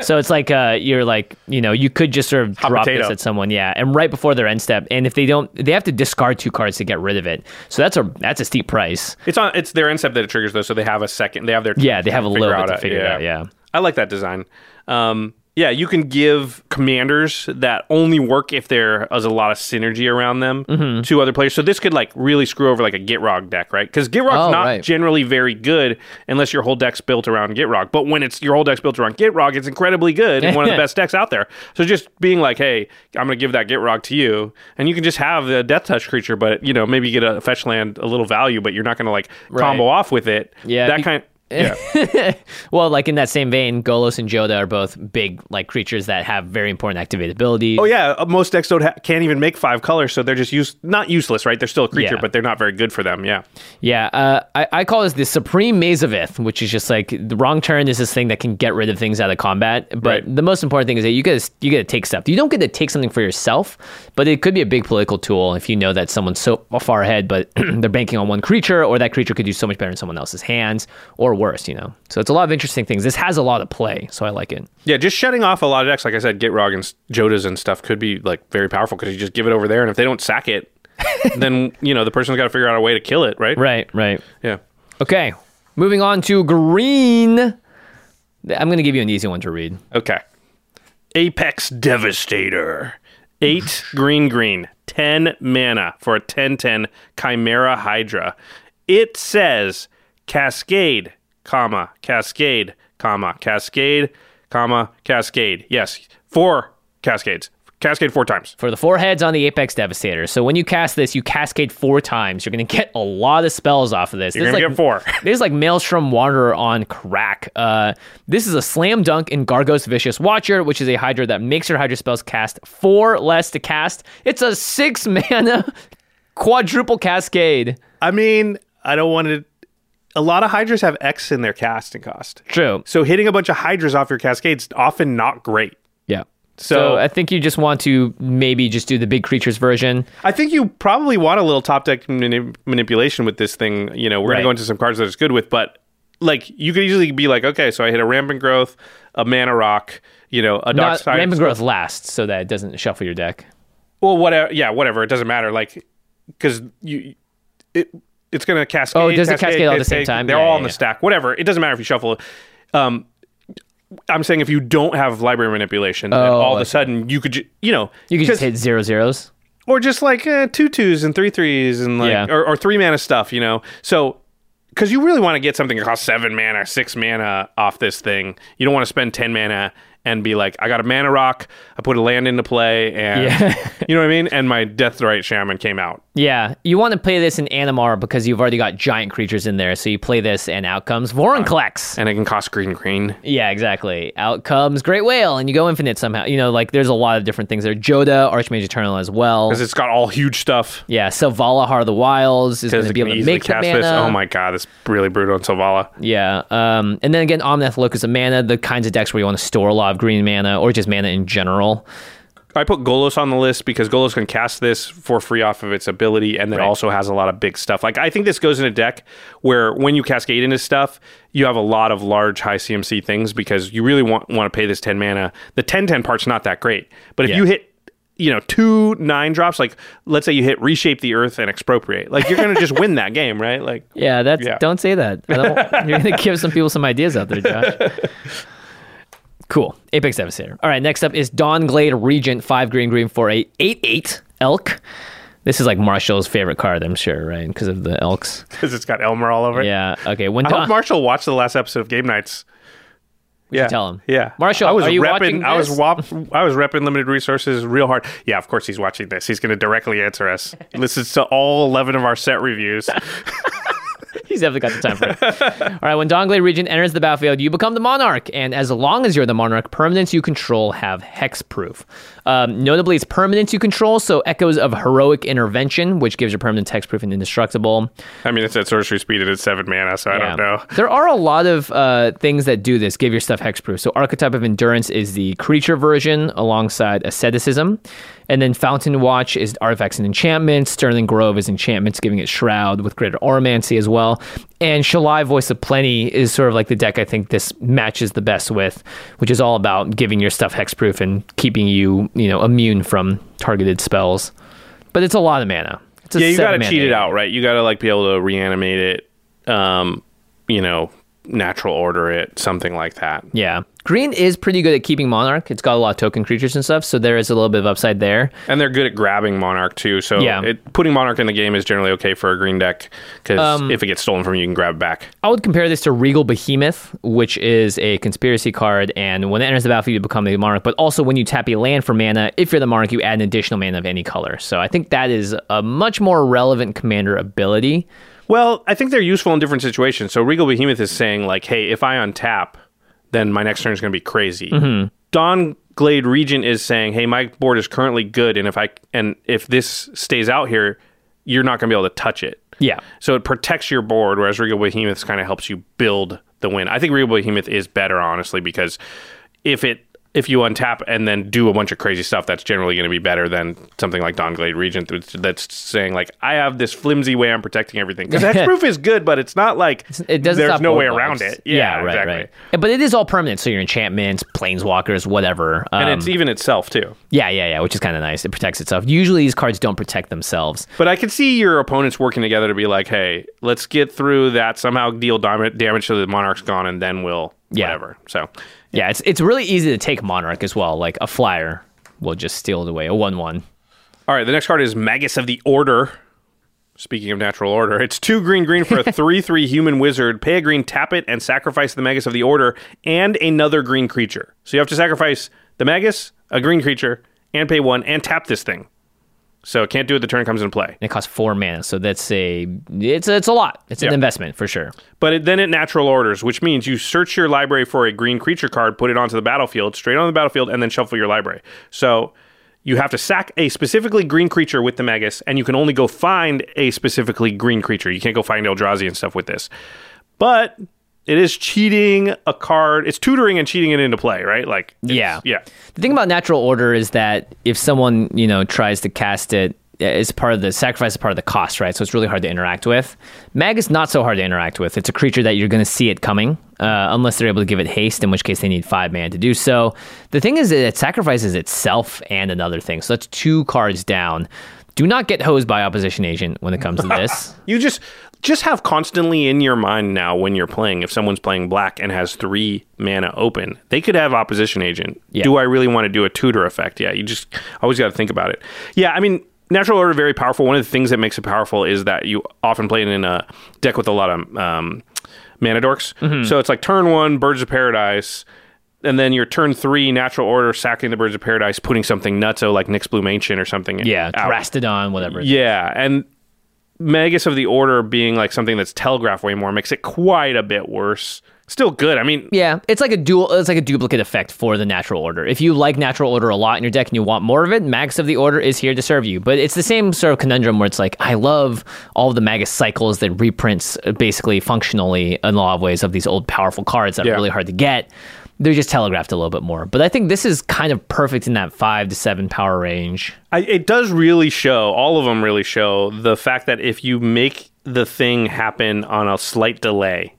So it's like uh, you're like you know you could just sort of Hot drop potato. this at someone, yeah, and right before their end step, and if they don't, they have to discard two cards to get rid of it. So that's a that's a steep price. It's on. It's their end step that it triggers, though, so they have a second. They have their Yeah, they have a little bit to figure it out. Yeah. I like that design. Um, yeah, you can give commanders that only work if there is a lot of synergy around them Mm-hmm. to other players. So this could like really screw over like a Gitrog deck, right? Because Gitrog's Oh, not right. generally very good unless your whole deck's built around Gitrog. But when it's your whole deck's built around Gitrog, it's incredibly good and one of the best decks out there. So just being like, hey, I'm going to give that Gitrog to you, and you can just have the Death Touch creature, but you know maybe get a fetch land a little value, but you're not going to like combo off with it. Yeah, that you- kind. Yeah. Well, like in that same vein, Golos and Jodah are both big like creatures that have very important activate abilities. Oh yeah, uh, most decks don't ha- can't even make five colors, so they're just use not useless, right? They're still a creature, Yeah. but they're not very good for them. Yeah, Yeah, uh, I, I call this the Supreme Maze of Ith, which is just like the wrong turn is this thing that can get rid of things out of combat. But Right. the most important thing is that you get to, you get to take stuff. You don't get to take something for yourself, but it could be a big political tool if you know that someone's so far ahead, but they're banking on one creature, or that creature could do so much better in someone else's hands, or worse. You know, so it's a lot of interesting things. This has a lot of play, so I like it. yeah. Just shutting off a lot of decks, like I said, Gitrog and Jodahs and stuff could be like very powerful because you just give it over there, and if they don't sack it, then you know the person's got to figure out a way to kill it, right? Right, right. Yeah. Okay, moving on to green. I'm going to give you an easy one to read. Okay. Apex Devastator. Eight green green, 10 mana for a 10 10 Chimera Hydra. It says Cascade, comma, Cascade, comma, Cascade, comma, Cascade. Yes, four Cascades. Cascade four times. for the four heads on the Apex Devastator. So when you cast this, you cascade four times. You're going to get a lot of spells off of this. You're this going to is get four. This is like Maelstrom Wanderer on crack. Uh, this is a slam dunk in Gargos Vicious Watcher, which is a Hydra that makes your Hydra spells cast four less to cast. It's a six mana quadruple cascade. I mean, I don't want to. A lot of Hydras have X in their casting cost. True. So hitting a bunch of Hydras off your Cascade's is often not great. Yeah. So- so I think you just want to maybe just do the big creatures version. I think you probably want a little top deck mani- manipulation with this thing. You know, we're Right. gonna go into some cards that it's good with, but like you could easily be like, okay, so I hit a rampant growth, a mana rock, you know, a dark side. rampant growth lasts so that it doesn't shuffle your deck. Well, whatever. Yeah, whatever. It doesn't matter. Like, because you, it, it's gonna cascade. Oh, does it cascade all at the same time? They're Yeah, all yeah, on the yeah. stack. Whatever. It doesn't matter if you shuffle. Um, I'm saying if you don't have library manipulation, Oh, all of a sudden you could, ju- you know, You can just hit zero zeros. or just like uh, two twos and three threes and like or, or three mana stuff, you know. So because you really want to get something that costs seven mana, six mana off this thing, you don't want to spend ten mana and be like, I got a mana rock, I put a land into play, and Yeah. you know what I mean. And my death Deathrite Shaman came out. Yeah, you want to play this in Animar because you've already got giant creatures in there. So you play this and out comes Vorinclex. and it can cost green green. Yeah, exactly. Out comes Great Whale, and you go infinite somehow. You know, like there's a lot of different things there. Jodah, Archmage Eternal as well. Because it's got all huge stuff. Yeah, Selvala, Heart of the Wilds is going to be able to make cast mana. this. Oh my god, it's really brutal on Selvala. Yeah, um, and then again, Omnath Locus of Mana, the kinds of decks where you want to store a lot of green mana or just mana in general. I put Golos on the list because Golos can cast this for free off of its ability, and then Right. also has a lot of big stuff. Like I think this goes in a deck where when you cascade into stuff, you have a lot of large high CMC things because you really want want to pay this ten mana. The 10-10 part's not that great, but if Yeah. you hit you know two nine drops, like let's say you hit reshape the earth and expropriate, like you're gonna just win that game, right? Like Yeah, that's Yeah. don't say that. I don't, you're going to give some people some ideas out there, Josh. Cool. Apex Devastator. All right, next up is Dawn Glade Regent, 5 green green for a 8 8 elk. This is like Marshall's favorite card, I'm sure, right? Because of the elks. because it's got Elmer all over it. Yeah. Okay. When I hope Marshall watched the last episode of Game Nights. We Yeah, tell him. Yeah, Marshall, I was are you repping. watching I was this? wop, I was repping limited resources real hard. Yeah, of course he's watching this. He's going to directly answer us. He listens to all eleven of our set reviews. He's definitely got the time for it. All right, when Dawnglade Regent enters the battlefield, you become the Monarch, and as long as you're the Monarch, permanents you control have hexproof. Um, notably, it's permanents you control, so echoes of heroic intervention, which gives your permanent hexproof and indestructible. I mean, it's at sorcery speed and it's seven mana, so I don't know. There are a lot of uh, things that do this, give your stuff hexproof. So Archetype of Endurance is the creature version alongside Asceticism. And then Fountain Watch is artifacts and enchantments. Sterling Grove is enchantments, giving it Shroud with greater Auramancy as well. And Shalai Voice of Plenty is sort of like the deck I think this matches the best with, which is all about giving your stuff hexproof and keeping you, you know, immune from targeted spells. But it's a lot of mana. It's a Yeah, you got to cheat it out, right? You got to like be able to reanimate it. Um, you know, natural order it, something like that. Yeah. Green is pretty good at keeping Monarch. It's got a lot of token creatures and stuff, so there is a little bit of upside there. And they're good at grabbing Monarch too. So Yeah. it, putting Monarch in the game is generally okay for a green deck because Um, if it gets stolen from you, you can grab it back. I would compare this to Regal Behemoth, which is a conspiracy card, and when it enters the battlefield, you become the Monarch. But also, when you tap a land for mana, if you're the Monarch, you add an additional mana of any color. So I think that is a much more relevant commander ability. Well, I think they're useful in different situations. So Regal Behemoth is saying like, hey, if I untap, then my next turn is going to be crazy. Mm-hmm. Dawn Glade Regent is saying, hey, my board is currently good, and if I and if this stays out here, you're not going to be able to touch it. Yeah. So it protects your board, whereas Regal Behemoth kind of helps you build the win. I think Regal Behemoth is better, honestly, because if it if you untap and then do a bunch of crazy stuff, that's generally going to be better than something like Glade Regent that's- saying like I have this flimsy way I'm protecting everything. Because hexproof is good, but it's not like It doesn't there's no way around it. Yeah, Yeah, right, exactly. right. But it is all permanent, so your enchantments, planeswalkers, whatever. And Um, it's even itself too. yeah, yeah, yeah, which is kind of nice. It protects itself. Usually, these cards don't protect themselves. But I can see your opponents working together to be like, hey, let's get through that, somehow deal dam- damage so the monarch's gone, and then we'll Yeah. whatever. So Yeah, it's it's really easy to take Monarch as well. Like a flyer will just steal it away. A one-one. All right, the next card is Magus of the Order. Speaking of natural order, it's two green green for a 3 3 human wizard. Pay a green, tap it, and sacrifice the Magus of the Order and another green creature. So you have to sacrifice the Magus, a green creature, and pay one, and tap this thing. So it can't do it the turn comes into play. It costs four mana, so that's a it's a, it's a lot. It's an Yeah. investment for sure. But it, then it natural orders, which means you search your library for a green creature card, put it onto the battlefield, straight on the battlefield, and then shuffle your library. So you have to sack a specifically green creature with the Magus, and you can only go find a specifically green creature. You can't go find Eldrazi and stuff with this. But it is cheating a card. It's tutoring and cheating it into play, right? Like, Yeah. yeah. The thing about natural order is that if someone you know tries to cast it, it's part of the sacrifice is part of the cost, right? So it's really hard to interact with. Mag is not so hard to interact with. It's a creature that you're going to see it coming, uh, unless they're able to give it haste, in which case they need five mana to do so. The thing is that it sacrifices itself and another thing, so that's two cards down. Do not get hosed by opposition agent when it comes to this. You just just have constantly in your mind now when you're playing if someone's playing black and has three mana open, they could have opposition agent. Yeah. Do I really want to do a tutor effect? Yeah, you just always got to think about it. Yeah, I mean, natural order very powerful. One of the things that makes it powerful is that you often play it in a deck with a lot of um, mana dorks. Mm-hmm. So it's like turn one, Birds of Paradise. And then your turn three, natural order, sacking the Birds of Paradise, putting something nutso like Nyx Bloom Ancient or something. yeah, out. Drastodon, whatever. Yeah, and Magus of the Order being like something that's telegraphed way more makes it quite a bit worse. Still good. I mean, Yeah, it's like a dual. It's like a duplicate effect for the natural order. If you like natural order a lot in your deck and you want more of it, Magus of the Order is here to serve you. But it's the same sort of conundrum where it's like I love all the Magus cycles that reprints uh, basically functionally in a lot of ways of these old powerful cards that Yeah. are really hard to get. They're just telegraphed a little bit more. But I think this is kind of perfect in that five to seven power range. I, it does really show, all of them really show the fact that if you make the thing happen on a slight delay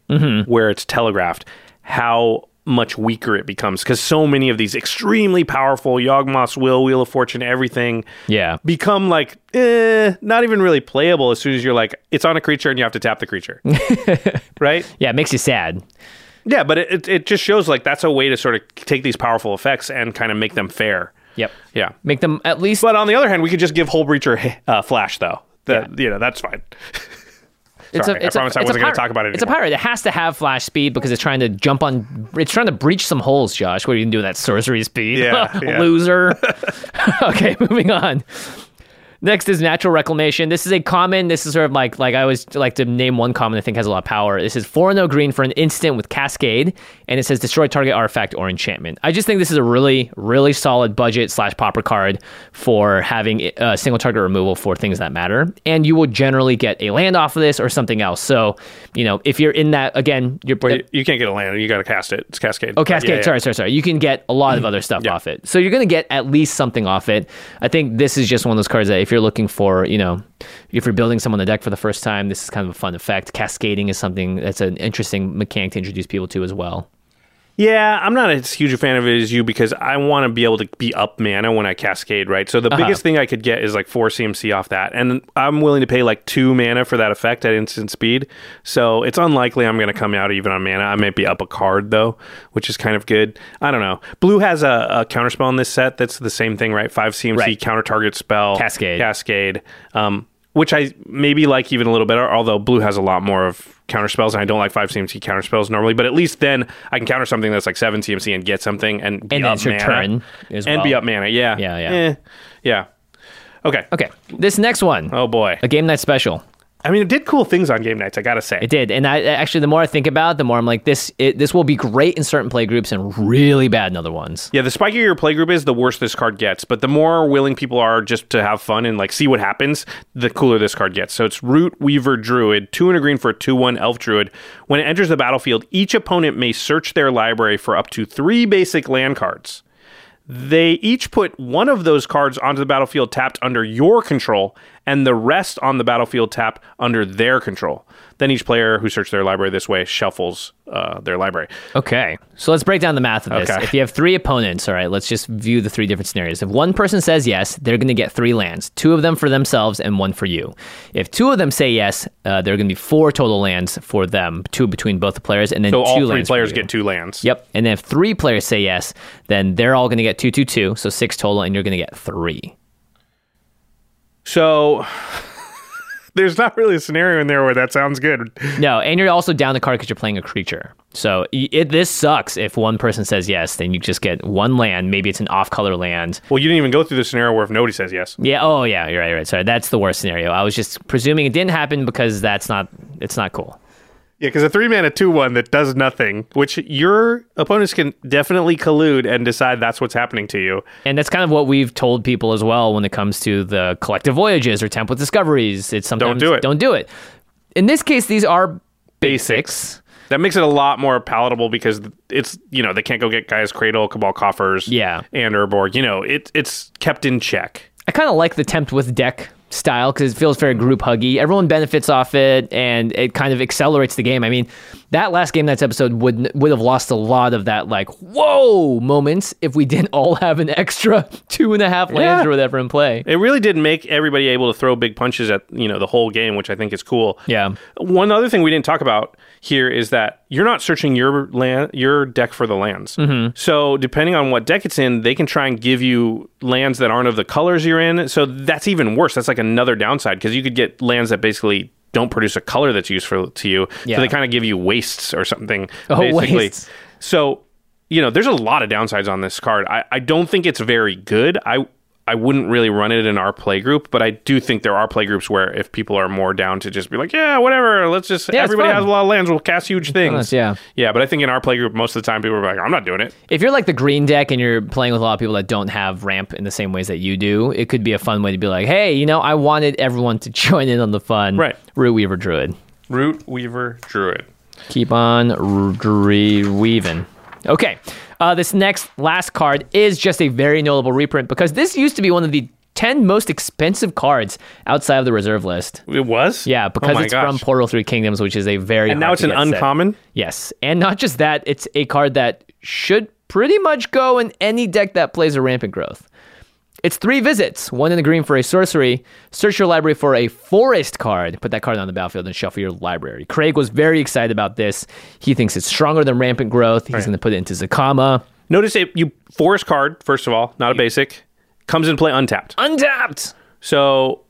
where it's telegraphed, how much weaker it becomes. Because so many of these extremely powerful Yawgmoth's Will, Wheel of Fortune, everything Yeah. become like eh, not even really playable as soon as you're like it's on a creature and you have to tap the creature right Yeah, it makes you sad. Yeah, but it, it, it just shows like that's a way to sort of take these powerful effects and kind of make them fair. Yep. Yeah. Make them at least. But on the other hand, we could just give Hullbreacher uh, Flash, though. That, You know, that's fine. it's Sorry, I promised I it's wasn't gonna talk about it It's a pirate. It has to have flash speed because it's trying to jump on. It's trying to breach some holes. Josh, what are you gonna do that sorcery speed? Yeah, yeah. loser. okay, moving on. Next is natural reclamation. This is a common. This is sort of like like I always like to name one common I think has a lot of power. This is four and no green for an instant with cascade, and it says destroy target artifact or enchantment. I just think this is a really really solid budget slash pauper card for having a single target removal for things that matter, and you will generally get a land off of this or something else. So you know if you're in that again, you're But you, you can't get a land. You got to cast it. It's Cascade. Oh, Cascade. Yeah, yeah. Sorry, sorry, sorry. You can get a lot of other stuff Yeah. off it. So you're going to get at least something off it. I think this is just one of those cards that if you're looking for, you know, if you're building someone the deck for the first time, this is kind of a fun effect. Cascading is something that's an interesting mechanic to introduce people to as well. Yeah, I'm not as huge a fan of it as you because I want to be able to be up mana when I cascade, right? So the Uh-huh. biggest thing I could get is like four CMC off that, and I'm willing to pay like two mana for that effect at instant speed. So it's unlikely I'm going to come out even on mana. I might be up a card though, which is kind of good. I don't know. Blue has a, a counterspell in this set that's the same thing, right? Five CMC Right. counter target spell, Cascade. Cascade. Um, which I maybe like even a little better, although blue has a lot more of counter spells, and I don't like five CMC counter spells normally. But at least then I can counter something that's like seven CMC and get something and be And up it's your mana. turn as and be up mana. Yeah, Yeah, yeah. Eh, yeah. Okay. Okay. This next one, Oh boy. a game night special. I mean, it did cool things on game nights. I gotta say. It did, and I actually, the more I think about it, the more I'm like, this it, this will be great in certain play groups and really bad in other ones. Yeah, the spikier your playgroup is, the worse this card gets. But the more willing people are just to have fun and like see what happens, the cooler this card gets. So it's Root Weaver Druid, two and a green for a two-one Elf Druid. When it enters the battlefield, each opponent may search their library for up to three basic land cards. They each put one of those cards onto the battlefield tapped under your control, and the rest on the battlefield tap under their control. Then each player who searched their library this way shuffles uh, their library. Okay, so let's break down the math of this. Okay. If you have three opponents, all right, let's just view the three different scenarios. If one person says yes, they're going to get three lands, two of them for themselves and one for you. If two of them say yes, uh, there are going to be four total lands for them, two between both the players, and then So two all three lands players get two lands. Yep, and then if three players say yes, then they're all going to get two, two, two, so six total, and you're going to get three. So there's not really a scenario in there where that sounds good. No, and you're also down the card because you're playing a creature. So it, this sucks. If one person says yes, then you just get one land. Maybe it's an off-color land. Well, you didn't even go through the scenario where if nobody says yes. Yeah. Oh, yeah. You're right. You're right. Sorry. That's the worst scenario. I was just presuming it didn't happen because that's not. It's not cool. Yeah, because a three mana two one that does nothing, which your opponents can definitely collude and decide that's what's happening to you. And that's kind of what we've told people as well when it comes to the collective voyages or Tempt with Discoveries. It's sometimes don't do it. Don't do it. In this case, these are basics. That makes it a lot more palatable because it's you know they can't go get Gaea's Cradle, cabal coffers, Yeah. and Urborg. You know it it's kept in check. I kind of like the tempt with deck style because it feels very group huggy. Everyone benefits off it, and it kind of accelerates the game. I mean, that last game night's episode would would have lost a lot of that like whoa moments if we didn't all have an extra two and a half lands Yeah. or whatever in play. It really did make everybody able to throw big punches at you know the whole game, which I think is cool. Yeah. One other thing we didn't talk about here is that you're not searching your land, your deck for the lands. Mm-hmm. So depending on what deck it's in, they can try and give you lands that aren't of the colors you're in. So that's even worse. That's like another downside because you could get lands that basically don't produce a color that's useful to you. Yeah. So they kind of give you wastes or something. Oh, basically. wastes. So you know, there's a lot of downsides on this card. I, I don't think it's very good. I I wouldn't really run it in our play group, but I do think there are play groups where if people are more down to just be like, yeah, whatever, let's just Yeah, everybody has a lot of lands, we'll cast huge things. yeah. yeah. But I think in our play group, most of the time, people are like, I'm not doing it. If you're like the green deck and you're playing with a lot of people that don't have ramp in the same ways that you do, it could be a fun way to be like, hey, you know, I wanted everyone to join in on the fun. Right. Root Weaver Druid. Root Weaver Druid. Keep on r- weaving. Okay. Uh, this next last card is just a very notable reprint because this used to be one of the 10 most expensive cards outside of the reserve list. It was? Yeah, Oh because my it's gosh. from Portal 3 Kingdoms, which is a very And now it's an get set. uncommon? Yes. And not just that, it's a card that should pretty much go in any deck that plays a rampant growth. It's three visits, one in the green for a sorcery. Search your library for a forest card. Put that card on the battlefield and shuffle your library. Craig was very excited about this. He thinks it's stronger than rampant growth. He's going to put it into Zacama. Notice it. You forest card first of all, not a basic. Comes in play untapped. Untapped. So,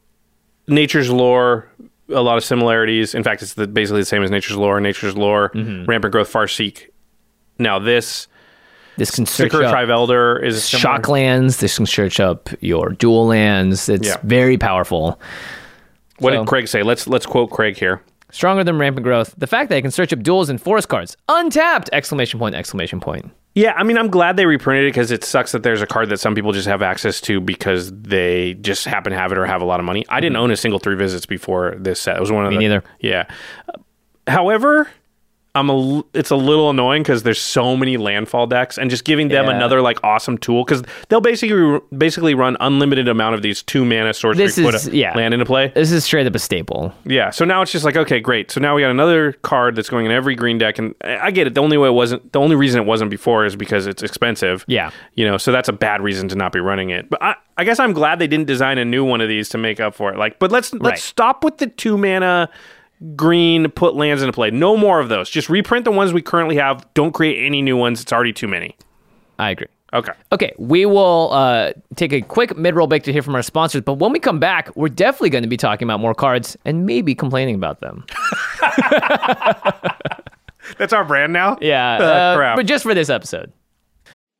nature's lore, a lot of similarities. In fact, it's the, basically the same as nature's lore. Nature's lore, Mm-hmm. rampant growth, Farseek. Now this This can search Secret up Trivelder is similar. shock lands. This can search up your dual lands. It's Yeah. very powerful. What So- did Craig say? Let's let's quote Craig here. Stronger than rampant growth. The fact that it can search up duals and forest cards. Untapped! Exclamation point, exclamation point. Yeah, I mean, I'm glad they reprinted it because it sucks that there's a card that some people just have access to because they just happen to have it or have a lot of money. I didn't own a single three visits before this set. It was one of Mm-hmm. Me the, neither. Yeah. However, I'm a it's a little annoying because there's so many landfall decks and just giving them Yeah. another like awesome tool because they'll basically basically run unlimited amount of these two mana sorcery This put is- a yeah. land into play. This is straight up a staple. Yeah, so now it's just like okay, great. So now we got another card that's going in every green deck, and I I get it. The only way it wasn't, the only reason it wasn't before is because it's expensive. Yeah. you know, so that's a bad reason to not be running it. But I, I guess I'm glad they didn't design a new one of these to make up for it. Like, but let's let's Right. stop with the two mana green put lands into play. No more of those. Just reprint the ones we currently have. Don't create any new ones. It's already too many. I agree. Okay. Okay, we will uh, take a quick mid-roll break to hear from our sponsors, but when we come back, we're definitely going to be talking about more cards and maybe complaining about them. That's our brand now. Yeah, Uh, uh, crap. but just for this episode.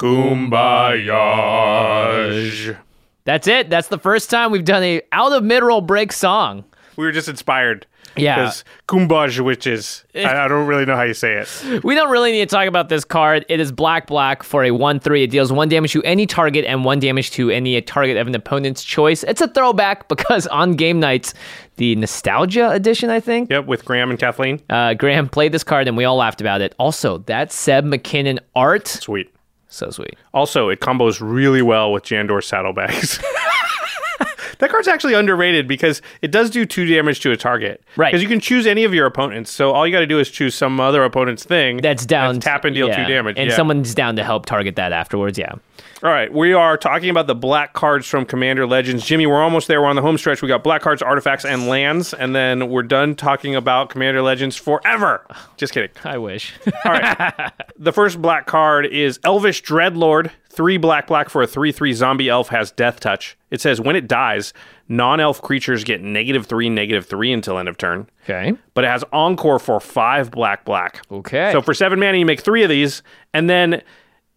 Kumbaya. That's it. That's the first time we've done a out of mid-roll break song. We were just inspired. Yeah. Because Cuombajj witches. I, I don't really know how you say it. We don't really need to talk about this card. It is black black for a 1 3. It deals 1 damage to any target and 1 damage to any target of an opponent's choice. It's a throwback because on game nights, the Nostalgia edition, I think, Yep, with Graham and Kathleen. uh, Graham played this card and we all laughed about it. Also, that Seb McKinnon art, Sweet. So sweet. Also, it combos really well with Jandor saddlebags. that card's actually underrated because it does do two damage to a target. Right. Because you can choose any of your opponents. So all you got to do is choose some other opponent's thing. That's down. tap and deal yeah. two damage. And yeah. someone's down to help target that afterwards. Yeah. All right, we are talking about the black cards from Commander Legends. Jimmy, we're almost there. We're on the home stretch. We got black cards, artifacts, and lands, and then we're done talking about Commander Legends forever. Just kidding. I wish. All right. the first black card is Elvish Dreadlord. Three black, black for a 3 3 zombie elf has death touch. It says when it dies, non elf creatures get negative 3, negative 3 until end of turn. okay. But it has Encore for 5 black, black. Okay. So for 7 mana, you make 3 of these, and then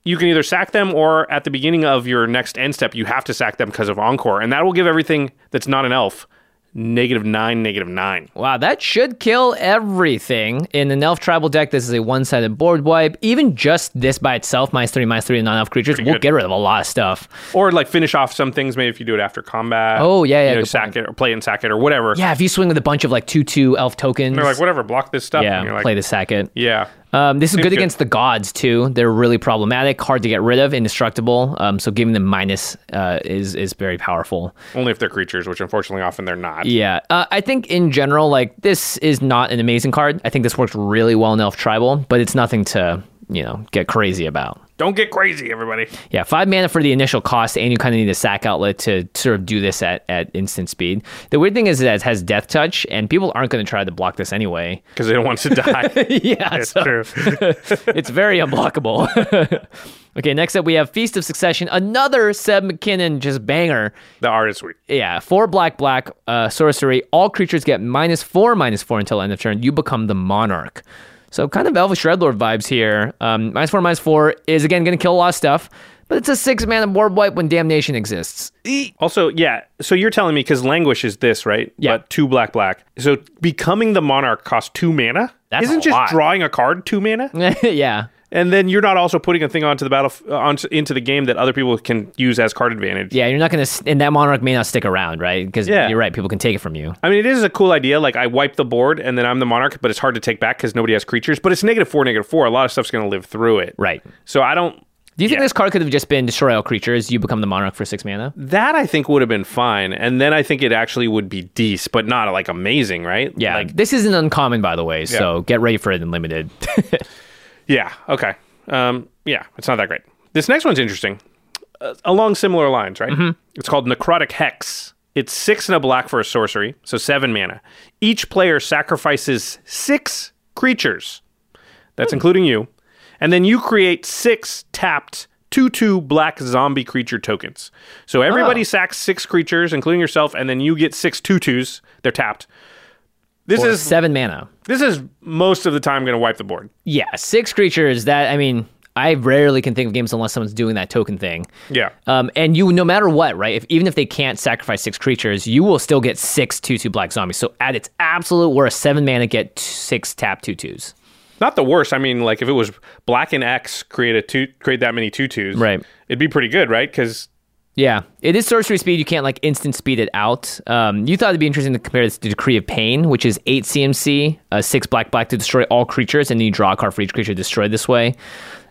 you can either sack them or at the beginning of your next end step, you have to sack them because of Encore. And that will give everything that's not an elf negative 9, negative 9. Wow, that should kill everything. In an elf tribal deck, this is a one sided board wipe. Even just this by itself, minus three, minus three non elf creatures, will good. get rid of a lot of stuff. Or like finish off some things, maybe if you do it after combat. Oh, yeah, yeah, You know, sack it or play and sack it or whatever. Yeah, if you swing with a bunch of like 2 2 elf tokens. They're like, whatever, block this stuff. yeah, and you're like, play the sack it. Yeah. Um, this is good good. against the gods too. They're really problematic, hard to get rid of, indestructible. Um, so giving them minus uh, is is very powerful. Only if they're creatures, which unfortunately often they're not. Yeah, uh, I think in general, like this is not an amazing card. I think this works really well in Elf Tribal, but it's nothing to you know get crazy about. Don't get crazy, everybody. Yeah, five mana for the initial cost, and you kind of need a sack outlet to sort of do this at, at instant speed. The weird thing is that it has Death Touch, and people aren't going to try to block this anyway. Because they don't want to die. yeah, it's so true. it's very unblockable. okay, next up we have Feast of Succession, another Seb McKinnon just banger. The art is sweet. Yeah, four black, black uh, sorcery. All creatures get minus four, minus four until end of turn. You become the monarch. So kind of Elvish Dreadlord vibes here. Um, minus four, minus four is again going to kill a lot of stuff, but it's a six mana board wipe when Damnation exists. Also, yeah. So you're telling me because languish is this, right? Yeah. But two black, black. So becoming the monarch costs two mana. That's Isn't just lot. drawing a card two mana? yeah. And then you're not also putting a thing onto the battle uh, onto, into the game that other people can use as card advantage. Yeah, you're not going to, and that monarch may not stick around, right? Because Yeah. you're right, people can take it from you. I mean, it is a cool idea. Like I wipe the board and then I'm the monarch, but it's hard to take back because nobody has creatures. But it's negative four, negative four. A lot of stuff's going to live through it. Right. So I don't. Do you think Yeah. this card could have just been destroy all creatures? You become the monarch for six mana. That I think would have been fine, and then I think it actually would be decent, but not like amazing, right? Yeah, Like, this isn't uncommon, by the way. So get ready for it in limited. yeah. Okay. Um, yeah, it's not that great. This next one's interesting. Uh, along similar lines, right? It's called Necrotic Hex. It's six and a black for a sorcery, so seven mana. Each player sacrifices six creatures. That's including you. And then you create six tapped 2 2 black zombie creature tokens. So everybody Oh. sacks six creatures, including yourself, and then you get six 2 2s. They're tapped. This is seven mana. this is most of the time going to wipe the board. Yeah, six creatures. That I mean, I rarely can think of games unless someone's doing that token thing. Yeah. Um, and you, no matter what, right? If even if they can't sacrifice six creatures, you will still get six two two black zombies. So at its absolute worst, seven mana get six tap two twos. Not the worst. I mean, like if it was black and X create a two, create that many two twos, Right. It'd be pretty good, right? Because Yeah, it is sorcery speed. You can't like instant speed it out. Um, you thought it'd be interesting to compare this to Decree of Pain, which is eight CMC, uh, six black black to destroy all creatures, and then you draw a card for each creature destroyed this way.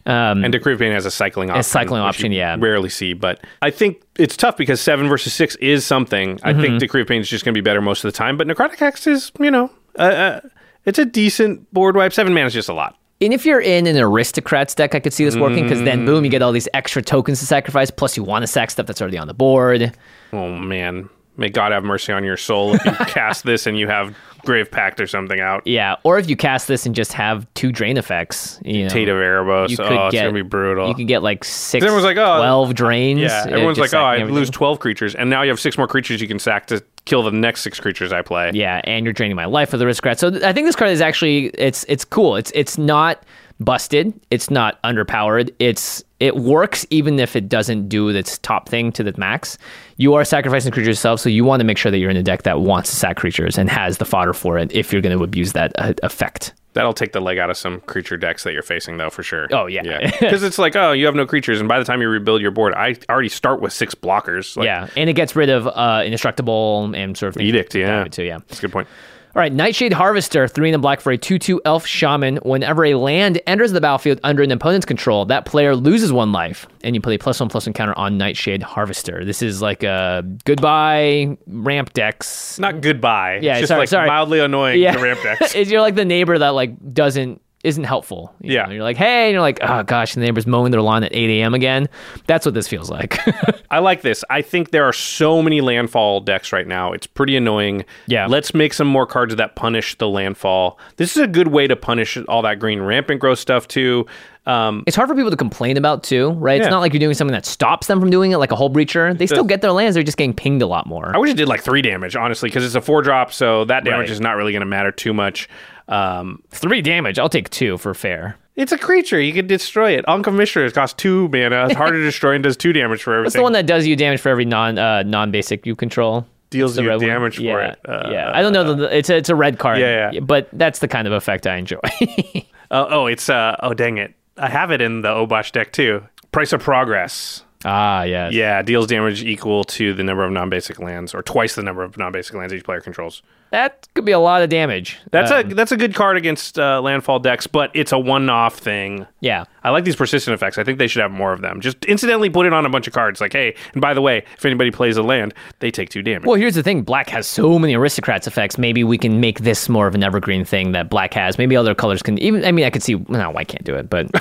Um, and Decree of Pain has a cycling option, A cycling option, yeah. rarely see. But I think it's tough because seven versus six is something. I Mm-hmm. think Decree of Pain is just going to be better most of the time. But Necrotic Hex is, you know, uh, uh, it's a decent board wipe. Seven mana is just a lot. And if you're in an aristocrats deck, I could see this working because then boom, you mm. get all these extra tokens to sacrifice. Plus, you want to sack stuff that's already on the board. Oh man, may God have mercy on your soul if you cast this and you have Grave Pact or something out. Yeah, or if you cast this and just have two drain effects, you know, Tate of Erebos. you oh, could oh, it's get gonna be brutal. You could get like six, Everyone's like, oh, 12 drains. Yeah, everyone's like, oh, I sacking lose 12 creatures, and now you have six more creatures you can sack to kill the next six creatures I play. Yeah, and you're draining my life for the aristocrat. So th- I think this card is actually it's it's cool. It's it's not busted. It's not underpowered. It's it works even if it doesn't do its top thing to the max. You are sacrificing creatures yourself, so you want to make sure that you're in a deck that wants to sack creatures and has the fodder for it if you're going to abuse that uh, effect. That'll take the leg out of some creature decks that you're facing, though, for sure. Oh, yeah. yeah. Because it's like, oh, you have no creatures, and by the time you rebuild your board, I already start with six blockers. Like, yeah, and it gets rid of uh, indestructible and sort of Edict, yeah. too. Yeah. That's a good point. All right, Nightshade Harvester, three in the black for a 2 2 elf shaman. Whenever a land enters the battlefield under an opponent's control, that player loses one life, and you play a plus one plus one counter on Nightshade Harvester. This is like a goodbye ramp decks. Not goodbye. Yeah, it's just sorry, like sorry. mildly annoying Yeah. to ramp decks. Is you're like the neighbor that like doesn't isn't helpful. You Yeah. know, you're like, hey, and you're like, oh gosh, the neighbor's mowing their lawn at 8 a.m. again. That's what this feels like. I like this. I think there are so many landfall decks right now. It's pretty annoying. Yeah. Let's make some more cards that punish the landfall. This is a good way to punish all that green rampant growth stuff too. Um, it's hard for people to complain about too, right? It's not like you're doing something that stops them from doing it, like a Hullbreacher. They still get their lands. They're just getting pinged a lot more. I wish it did like three damage, honestly, because it's a four drop, so that damage Right. is not really going to matter too much. Um, Three damage. I'll take two for fair. it's a creature. You can destroy it. Ankh of Mishra it costs two mana. It's harder to destroy and does two damage for everything. That's the one that does you damage for every non uh, non basic you control. Deals you red one. damage for yeah. it. Uh, yeah, I don't know. The, it's a, it's a red card. Yeah, yeah. But that's the kind of effect I enjoy. Uh, oh, it's uh, oh dang it. I have it in the Obosh deck too. Price of Progress. ah, yes. Yeah, deals damage equal to the number of non-basic lands, or twice the number of non-basic lands each player controls. That could be a lot of damage. That's Uh, a that's a good card against uh, landfall decks, but it's a one-off thing. yeah. I like these persistent effects. I think they should have more of them. Just incidentally put it on a bunch of cards. Like, hey, and by the way, if anybody plays a land, they take two damage. Well, here's the thing: Black has so many aristocrats effects. Maybe we can make this more of an evergreen thing that Black has. Maybe other colors can. Even I mean, I could see. No, White can't do it, but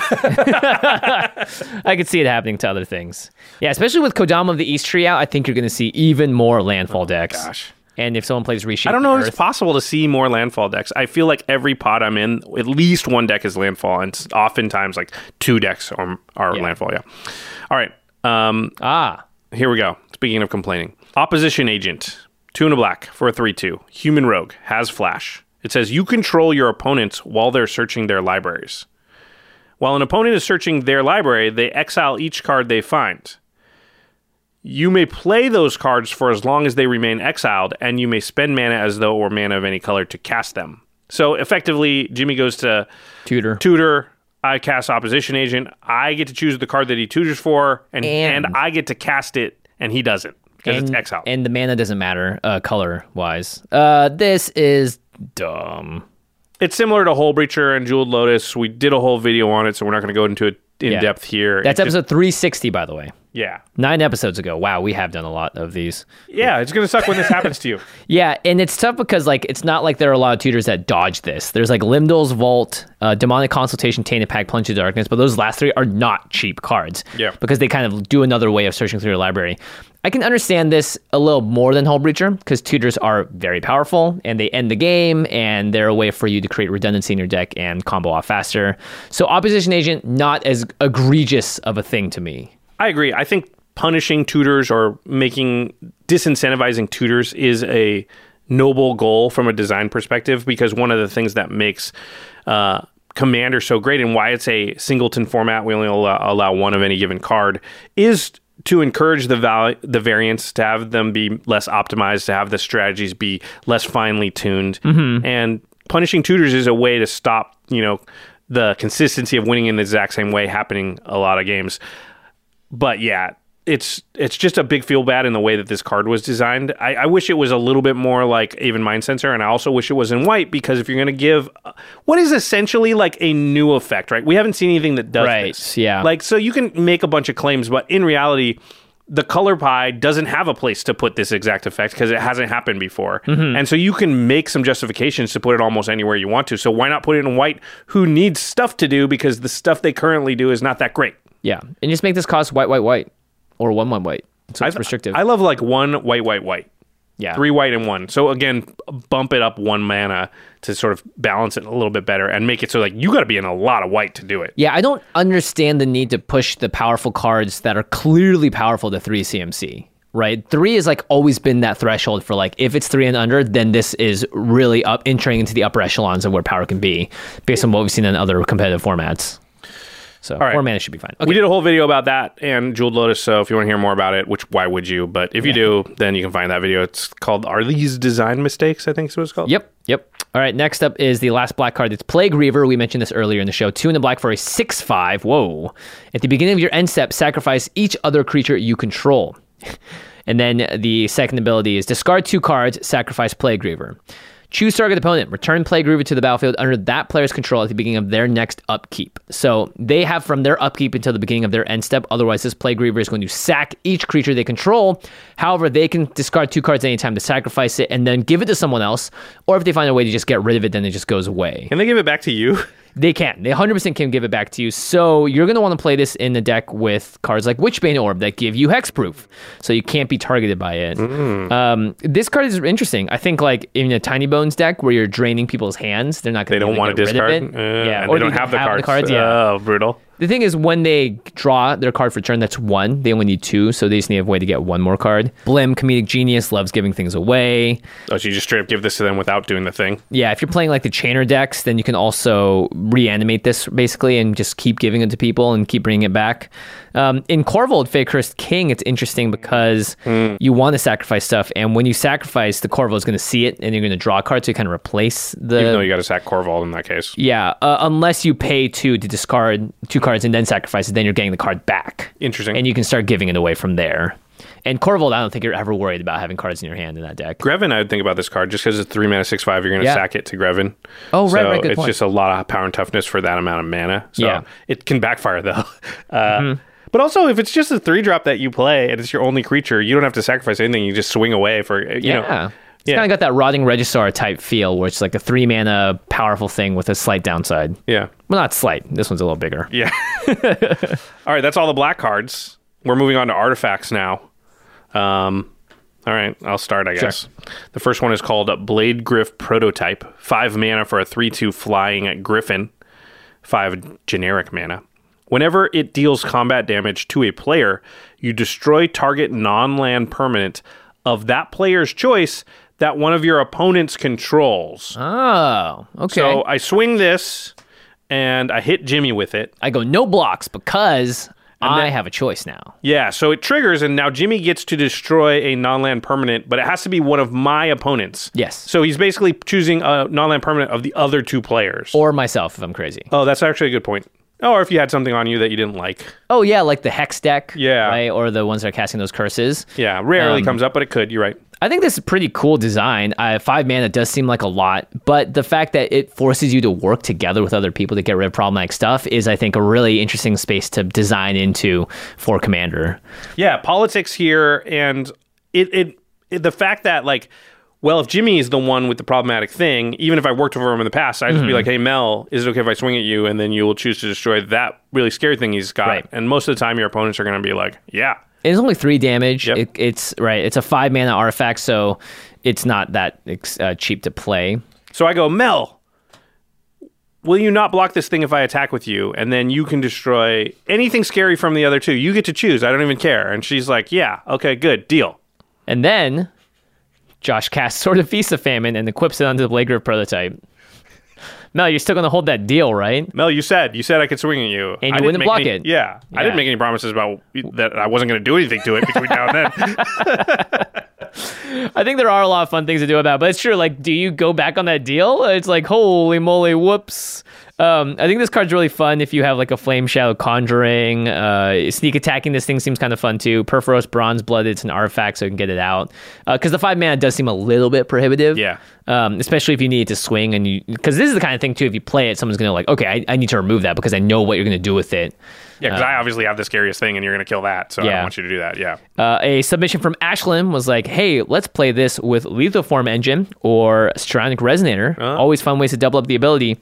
I could see it happening to other things. Yeah, especially with Kodama of the East tree out, I think you're going to see even more landfall decks. Oh gosh. And if someone plays reshape, I don't know if it's possible to see more landfall decks. I feel like every pot I'm in, at least one deck is landfall, and it's oftentimes like two decks are, are Yeah. landfall. Yeah. All right. Um, ah, here we go. Speaking of complaining, opposition agent, two and a black for a three-two. Human rogue has flash. It says you control your opponents while they're searching their libraries. While an opponent is searching their library, they exile each card they find. You may play those cards for as long as they remain exiled, and you may spend mana as though it were mana of any color to cast them. So effectively, Jimmy goes to tutor. tutor. I cast opposition agent. I get to choose the card that he tutors for, and And- and, I get to cast it, and he doesn't because it's and, exile. and the mana doesn't matter uh, color wise. Uh, this is dumb. it's similar to Hullbreacher and Jeweled Lotus. We did a whole video on it, so we're not going to go into it in Yeah. depth here. That's It just- episode 360, by the way. Yeah, Nine episodes ago. Wow, we have done a lot of these. yeah. It's going to suck when this happens to you. Yeah, and it's tough because like it's not like there are a lot of tutors that dodge this. There's like Lim-Dûl's Vault, uh, Demonic Consultation, Tainted Pact, Plunge to Darkness, but those last three are not cheap cards. Yeah. Because they kind of do another way of searching through your library. I can understand this a little more than Hullbreacher because tutors are very powerful and they end the game and they're a way for you to create redundancy in your deck and combo off faster. So Opposition Agent not as egregious of a thing to me. I agree. I think punishing tutors or making disincentivizing tutors is a noble goal from a design perspective because one of the things that makes uh, Commander so great and why it's a singleton format, we only allow, allow one of any given card, is to encourage the val- the variants to have them be less optimized, to have the strategies be less finely tuned, and punishing tutors is a way to stop you know the consistency of winning in the exact same way happening a lot of games but yeah, it's it's just a big feel bad in the way that this card was designed. I, I wish it was a little bit more like even Mindcensor, and I also wish it was in white because if you're going to give uh, what is essentially like a new effect, right? We haven't seen anything that does Right, this. yeah. Like so, you can make a bunch of claims, but in reality. The color pie doesn't have a place to put this exact effect because it hasn't happened before. Mm-hmm. And so you can make some justifications to put it almost anywhere you want to. So why not put it in white? Who needs stuff to do because the stuff they currently do is not that great. Yeah, and just make this cost white, white, white, or one, one, white. So it's I- restrictive. I love like one white, white, white. yeah, Three white and one. So again, bump it up one mana to sort of balance it a little bit better and make it so like you got to be in a lot of white to do it. Yeah, I don't understand the need to push the powerful cards that are clearly powerful to three CMC. Right, three is like always been that threshold for like if it's three and under, then this is really up entering into the upper echelons of where power can be, based on what we've seen in other competitive formats. So right. four mana should be fine. Okay. We did a whole video about that and Jeweled Lotus. So if you want to hear more about it, which why would you? But if you do, then you can find that video. It's called "Are These Design Mistakes?" I think is what it's called. Yep, yep. All right, next up is the last black card. It's Plague Reaver. We mentioned this earlier in the show. Two in the black for a 6 5. Whoa. At the beginning of your end step, sacrifice each other creature you control. and then the second ability is discard two cards, sacrifice Plague Reaver. Choose target opponent. Return Plague Reaver to the battlefield under that player's control at the beginning of their next upkeep. So they have from their upkeep until the beginning of their end step. Otherwise, this Plague Reaver is going to sack each creature they control. However, they can discard two cards anytime to sacrifice it and then give it to someone else. Or if they find a way to just get rid of it, then it just goes away. Can they give it back to you? They can. They 100% can give it back to you. So you're going to want to play this in the deck with cards like Witchbane Orb that give you hexproof. So you can't be targeted by it. Um, this card is interesting. I think like in a Tiny Bones deck where you're draining people's hands, they're not going to They don't want to discard. It. Uh, yeah, and or they don't have the cards. Yeah. Oh, brutal. The thing is, when they draw their card for turn, that's one. They only need two, so they just need a way to get one more card. Blim, comedic genius, loves giving things away. Oh, so you just straight up give this to them without doing the thing. Yeah, if you're playing like the chainer decks, then you can also reanimate this basically and just keep giving it to people and keep bringing it back. Um, in Korvold Fae-Cursed King, it's interesting because Hmm. you want to sacrifice stuff, and when you sacrifice, the Corvo is going to see it and you're going to draw a card to kind of replace the. Even though you got to sack Corval in that case. yeah, uh, unless you pay two to discard two cards and then sacrifice it, then you're getting the card back. Interesting. And you can start giving it away from there. And Korvold, I don't think you're ever worried about having cards in your hand in that deck. Greven, I would think about this card just because it's three mana, six five. You're going to Yeah. sack it to Greven. Oh, right, so right, good it's point. just a lot of power and toughness for that amount of mana. So Yeah. Mm-hmm. it can backfire though. Uh, But also, if it's just a three drop that you play and it's your only creature, you don't have to sacrifice anything. You just swing away for you yeah. know. It's yeah. kind of got that Rotting Regisaur type feel where it's like a three mana powerful thing with a slight downside. Yeah, Well, not slight. This one's a little bigger. yeah. all right, that's all the black cards. We're moving on to artifacts now. Um, all right, I'll start. I guess the first one is called Bladegriff Prototype. Five mana for a three-two flying at Griffin. Five generic mana. Whenever it deals combat damage to a player, you destroy target non-land permanent of that player's choice that one of your opponents controls. Oh, okay. So I swing this, and I hit Jimmy with it. I go no blocks because I then- have a choice now. Yeah, so it triggers, and now Jimmy gets to destroy a non-land permanent, but it has to be one of my opponents. Yes. So he's basically choosing a non-land permanent of the other two players. Or myself if I'm crazy. oh, that's actually a good point. Oh, or if you had something on you that you didn't like. Oh yeah, like the hex deck. Yeah. Right, or the ones that are casting those curses. Yeah, rarely Um, comes up, but it could. You're right. I think this is a pretty cool design. Uh, five mana does seem like a lot, but the fact that it forces you to work together with other people to get rid of problematic stuff is, I think, a really interesting space to design into for Commander. Yeah, politics here, and it, it, it the fact that like, well, if Jimmy is the one with the problematic thing, even if I worked over him in the past, I'd Mm-hmm. be like, "Hey, Mel, is it okay if I swing at you?" And then you will choose to destroy that really scary thing he's got. Right. And most of the time, your opponents are going to be like, "Yeah, It's only three damage. Yep. It, it's right. It's a five mana artifact, so it's not that uh, cheap to play. So I go, Mel, will you not block this thing if I attack with you? And then you can destroy anything scary from the other two. You get to choose. I don't even care. And she's like, yeah, okay, good, deal. And then Josh casts Sword of Feast of Famine and equips it onto the Bladegriff Prototype. Mel, you're still going to hold that deal, right? Mel, you said you said I could swing at you, And you I wouldn't block any- it. Yeah, I didn't make any promises about that I wasn't going to do anything to it between now and then. I think there are a lot of fun things to do about it, but it's true. Like, do you go back on that deal? It's like, holy moly, whoops. Um, I think this card's really fun if you have like a Flameshadow Conjuring. Uh, sneak attacking this thing seems kind of fun too. Purphoros Bronze Blood, it's an artifact, so you can get it out. Because the five mana does seem a little bit prohibitive. Yeah. Um, especially if you need it to swing and you, because this is the kind of thing too. If you play it, someone's gonna like, okay, I, I need to remove that because I know what you're gonna do with it. yeah, because I obviously have the scariest thing, and you're going to kill that. So I don't want you to do that. Yeah. Uh, a submission from Ashlyn was like, "Hey, let's play this with Lithoform Engine or Strionic Resonator. Always fun ways to double up the ability."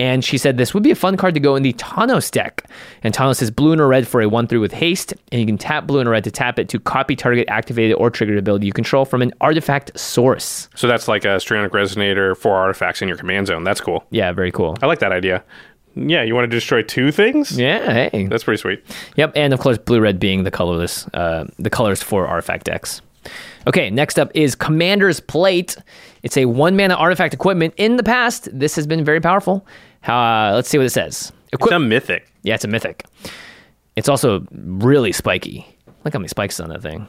And she said this would be a fun card to go in the Tawnos deck. And Tawnos is blue and a red for a one through with haste, and you can tap blue and red to tap it to copy target activated or triggered ability you control from an artifact source. So that's like a Strionic Resonator, four artifacts in your command zone. That's cool. Yeah, very cool. I like that idea. Yeah, you want to destroy two things? Yeah, hey, That's pretty sweet. Yep, and of course, blue red being the colorless, uh, the colors for artifact decks. Okay, next up is Commander's Plate. It's a one mana artifact equipment. In the past, this has been very powerful. Uh, let's see what it says. It's a mythic. yeah, it's a mythic. It's also really spiky. Look how many spikes on that thing.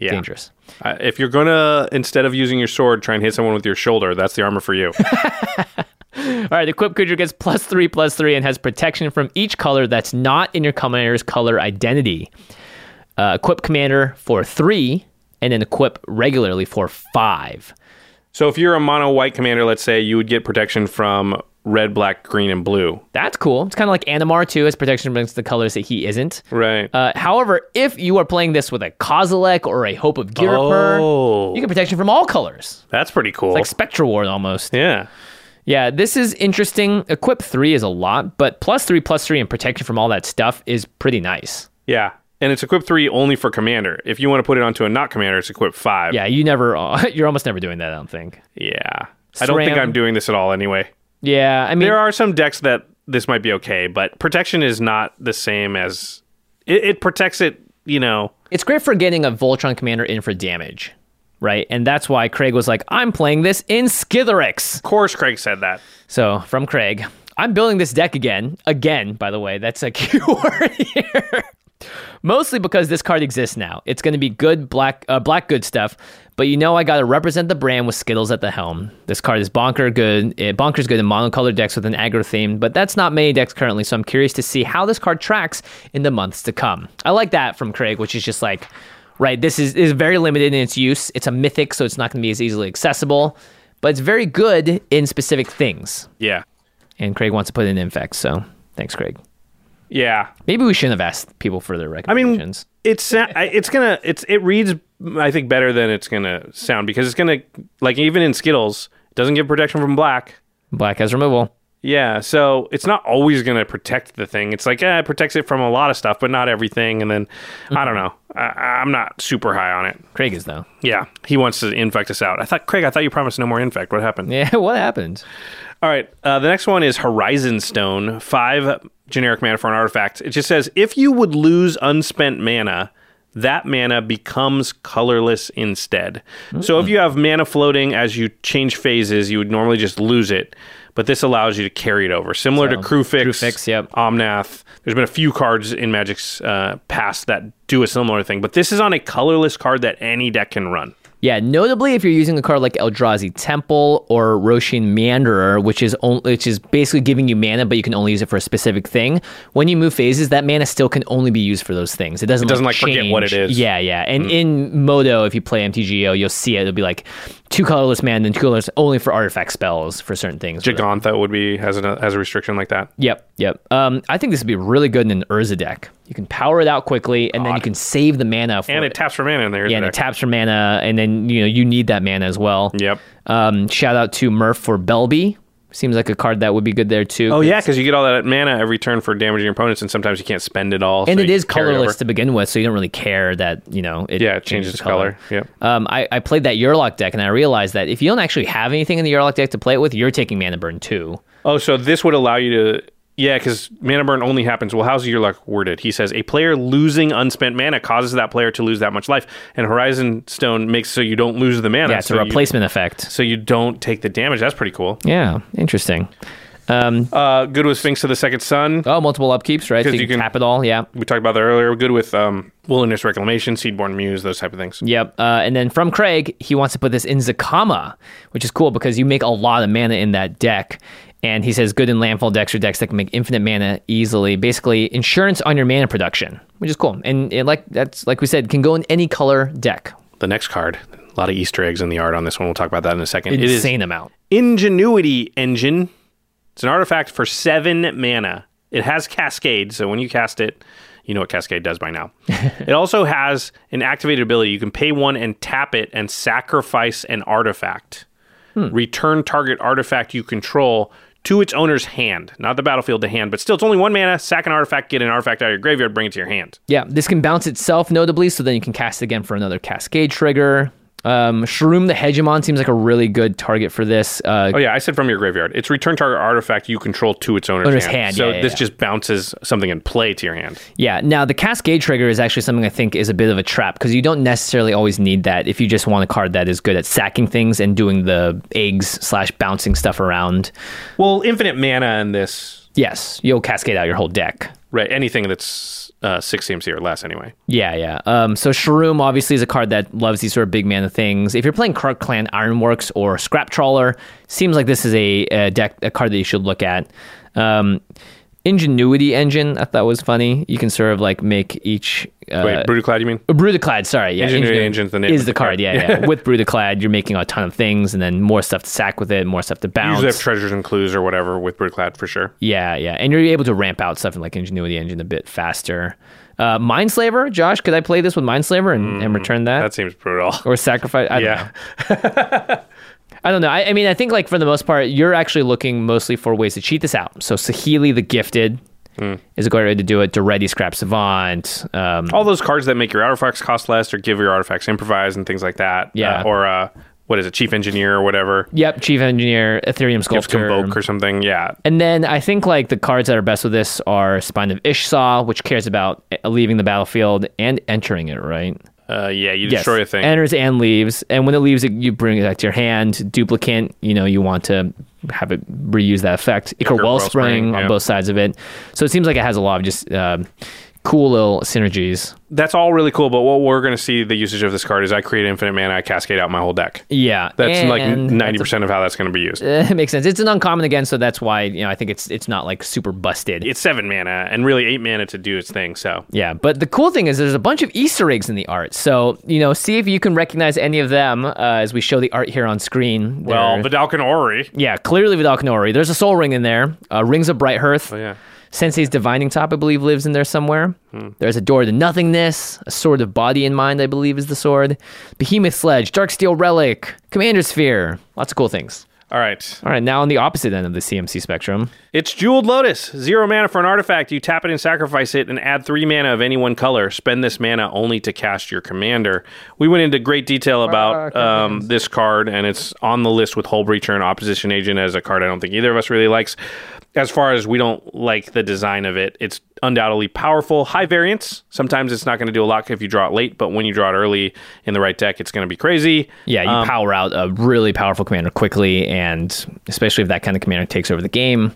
Yeah. Dangerous. Uh, if you're gonna instead of using your sword, try and hit someone with your shoulder. That's the armor for you. All right, the equipped creature gets plus three, plus three, and has protection from each color that's not in your commander's color identity. Uh, equip commander for three, and then equip regularly for five. so if you're a mono white commander, let's say you would get protection from red, black, green, and blue. That's cool. It's kind of like Animar too, has protection against the colors that he isn't. Right. Uh, however, if you are playing this with a Kozilek or a Hope of Ghirapur, Oh. you get protection from all colors. That's pretty cool. Like Spectral Ward almost. yeah. Yeah, this is interesting. Equip three is a lot, but plus three, plus three, and protection from all that stuff is pretty nice. Yeah. And it's equip three only for commander. If you want to put it onto a not commander, it's equip five. Yeah, you never, you're almost never doing that. I don't think. Yeah. I don't think I'm doing this at all anyway. Yeah, I mean, There are some decks that this might be okay, but protection is not the same as it, it protects it, you know. it's great for getting a Voltron commander in for damage, right? And that's why Craig was like, I'm playing this in Skithiryx. Of course Craig said that. So from Craig, I'm building this deck again. Again, by the way, that's a keyword here. Mostly because this card exists now. It's going to be good black, uh, black good stuff. But you know, I got to represent the brand with Skittles at the helm. This card is bonker good. It, bonker's good in monocolored decks with an aggro theme, but that's not many decks currently. So I'm curious to see how this card tracks in the months to come. I like that from Craig, which is just like right? This is is very limited in its use. It's a mythic, so it's not going to be as easily accessible, but it's very good in specific things. Yeah. And Craig wants to put in infect, so thanks, Craig. Yeah. Maybe we shouldn't have asked people for their recommendations. I mean, it's it's gonna it's it reads I think better than it's gonna sound because it's gonna like even in Skittles it doesn't give protection from black. Black has removal. Yeah, so it's not always gonna protect the thing. It's like eh, it protects it from a lot of stuff, but not everything. And then I don't know. I, I'm not super high on it. Craig is though. Yeah, he wants to infect us out. I thought Craig, I thought you promised no more infect. What happened? Yeah, what happened? All right. Uh, the next one is Horizon Stone, five generic mana for an artifact. It just says if you would lose unspent mana, that mana becomes colorless instead. So if you have mana floating as you change phases, you would normally just lose it. But this allows you to carry it over, similar to So, Kruphix, Kruphix, yep. Omnath. There's been a few cards in Magic's uh, past that do a similar thing, but this is on a colorless card that any deck can run. Yeah, notably if you're using a card like Eldrazi Temple or Rosheen Meanderer, which is on, which is basically giving you mana, but you can only use it for a specific thing. When you move phases, that mana still can only be used for those things. It doesn't, It doesn't, like, forget what it is. Mm. Yeah, yeah. And in Modo, if you play MTGO, you'll see it. It'll be like two colorless mana and two colorless only for artifact spells for certain things. Gigantha would be has a has a restriction like that. Yep, yep. Um, I think this would be really good in an Urza deck. You can power it out quickly, and then you can save the mana for And it. it taps for mana in there. yeah, and it it? taps for mana, and then you know you need that mana as well. Yep. Um, shout out to Murph for Belbe. Seems like a card that would be good there too. Oh yeah, because you get all that mana every turn for damaging your opponents, and sometimes you can't spend it all. and so it is colorless to begin with, so you don't really care that you know it. Yeah, it changes color. Yeah. Um, I, I played that Yurlok deck, and I realized that if you don't actually have anything in the Yurlok deck to play it with, you're taking mana burn too. Oh, so this would allow you to. Yeah, because mana burn only happens. Well, how's your luck worded? He says a player losing unspent mana causes that player to lose that much life, and Horizon Stone makes so you don't lose the mana. Yeah, it's so a you- replacement effect. so you don't take the damage. That's pretty cool. Yeah, interesting. Um, Uh, good with Sphinx to the Second Sun. oh, multiple upkeeps, right? So you, you can can- tap it all. Yeah. We talked about that earlier. Good with um, Wilderness Reclamation, Seedborn Muse, those type of things. Yep. Uh, and then from Craig, he wants to put this in Zacama, which is cool because you make a lot of mana in that deck. And he says good in landfall decks or decks that can make infinite mana easily. Basically, insurance on your mana production, which is cool. And it, like that's like we said, can go in any color deck. The next card, a lot of Easter eggs in the art on this one. We'll talk about that in a second. It is Insane amount. Ingenuity Engine. It's an artifact for seven mana. It has Cascade, so when you cast it, you know what Cascade does by now. it also has an activated ability. You can pay one and tap it and sacrifice an artifact. Hmm. Return target artifact you control to its owner's hand, not the battlefield to hand, but still, it's only one mana. Sack an artifact, get an artifact out of your graveyard, bring it to your hand. Yeah, this can bounce itself notably, so then you can cast it again for another Cascade trigger. Um, Sharuum the Hegemon seems like a really good target for this. Uh, Oh yeah, I said from your graveyard. It's return target artifact you control to its owner's, Owner's hand. hand, So yeah, yeah, this yeah. just bounces something in play to your hand. Yeah. Now the Cascade trigger is actually something I think is a bit of a trap because you don't necessarily always need that if you just want a card that is good at sacking things and doing the eggs slash bouncing stuff around. Well, infinite mana in this, Yes, you'll cascade out your whole deck. Right? Anything that's uh, six CMC or less, anyway. Yeah, yeah. Um, so Sharuum obviously is a card that loves these sort of big mana things. If you're playing Krark Clan Ironworks or Scrap Trawler, seems like this is a, a deck a card that you should look at. Um, Ingenuity Engine, I thought was funny. You can sort of like make each uh, Wait, Brudiclad, you mean? Brudiclad, sorry, yeah, Ingenuity Engine's the name is the the card, card. yeah, yeah. With Brudiclad, you're making a ton of things, and then more stuff to sack with it, more stuff to You bounce. usually have treasures and clues or whatever with Brudiclad for sure. yeah, yeah, and you're able to ramp out stuff in like Ingenuity Engine a bit faster. Uh, Mindslaver, Josh, could I play this with Mindslaver and, and return that, That seems brutal. or sacrifice? I don't yeah. I don't know. I, I mean, I think like for the most part, you're actually looking mostly for ways to cheat this out. So Saheeli the Gifted Hmm. is a great way to do it. Daretti Scrap Savant. Um, All those cards that make your artifacts cost less or give your artifacts improvise and things like that. Yeah. Uh, or, uh, what is it, Chief Engineer or whatever. Yep, Chief Engineer, Etherium Gift Sculptor. Convoke or something. Yeah. And then I think like the cards that are best with this are Spine of Ish Sah, which cares about uh, leaving the battlefield and entering it, right? Uh, yeah, you destroy a thing. Enters and leaves. And when it leaves, it, you bring it back to your hand. Duplicate, you know, you want to have it reuse that effect. Ichor Wellspring Wellspring, on yeah. both sides of it. So it seems like it has a lot of just um cool little synergies. That's all really cool, but what we're going to see the usage of this card is I create infinite mana, I cascade out my whole deck. Yeah, That's like ninety percent of how that's going to be used. It makes sense. It's an uncommon again, so that's why you know I think it's it's not like super busted. It's seven mana and really eight mana to do its thing. So yeah, but the cool thing is there's a bunch of Easter eggs in the art. So you know, see if you can recognize any of them uh, as we show the art here on screen. well, Vedalken Orrery. yeah, clearly Vedalken Orrery. There's a Sol Ring in there. Uh, Rings of Brighthearth. Oh yeah. Sensei's Divining Top, I believe, lives in there somewhere. There's a Door to Nothingness, a Sword of Body and Mind, I believe, is the sword. Behemoth Sledge, Darksteel Relic, Commander Sphere. Lots of cool things. All right. All right, now on the opposite end of the CMC spectrum. It's Jeweled Lotus. Zero mana for an artifact. You tap it and sacrifice it and add three mana of any one color. Spend this mana only to cast your commander. We went into great detail about um, this card, and it's on the list with Hullbreacher and Opposition Agent as a card I don't think either of us really likes. As far as we don't like the design of it, it's undoubtedly powerful, high variance. Sometimes it's not going to do a lot if you draw it late, but when you draw it early in the right deck, it's going to be crazy. Yeah, you um, power out a really powerful commander quickly, and especially if that kind of commander takes over the game.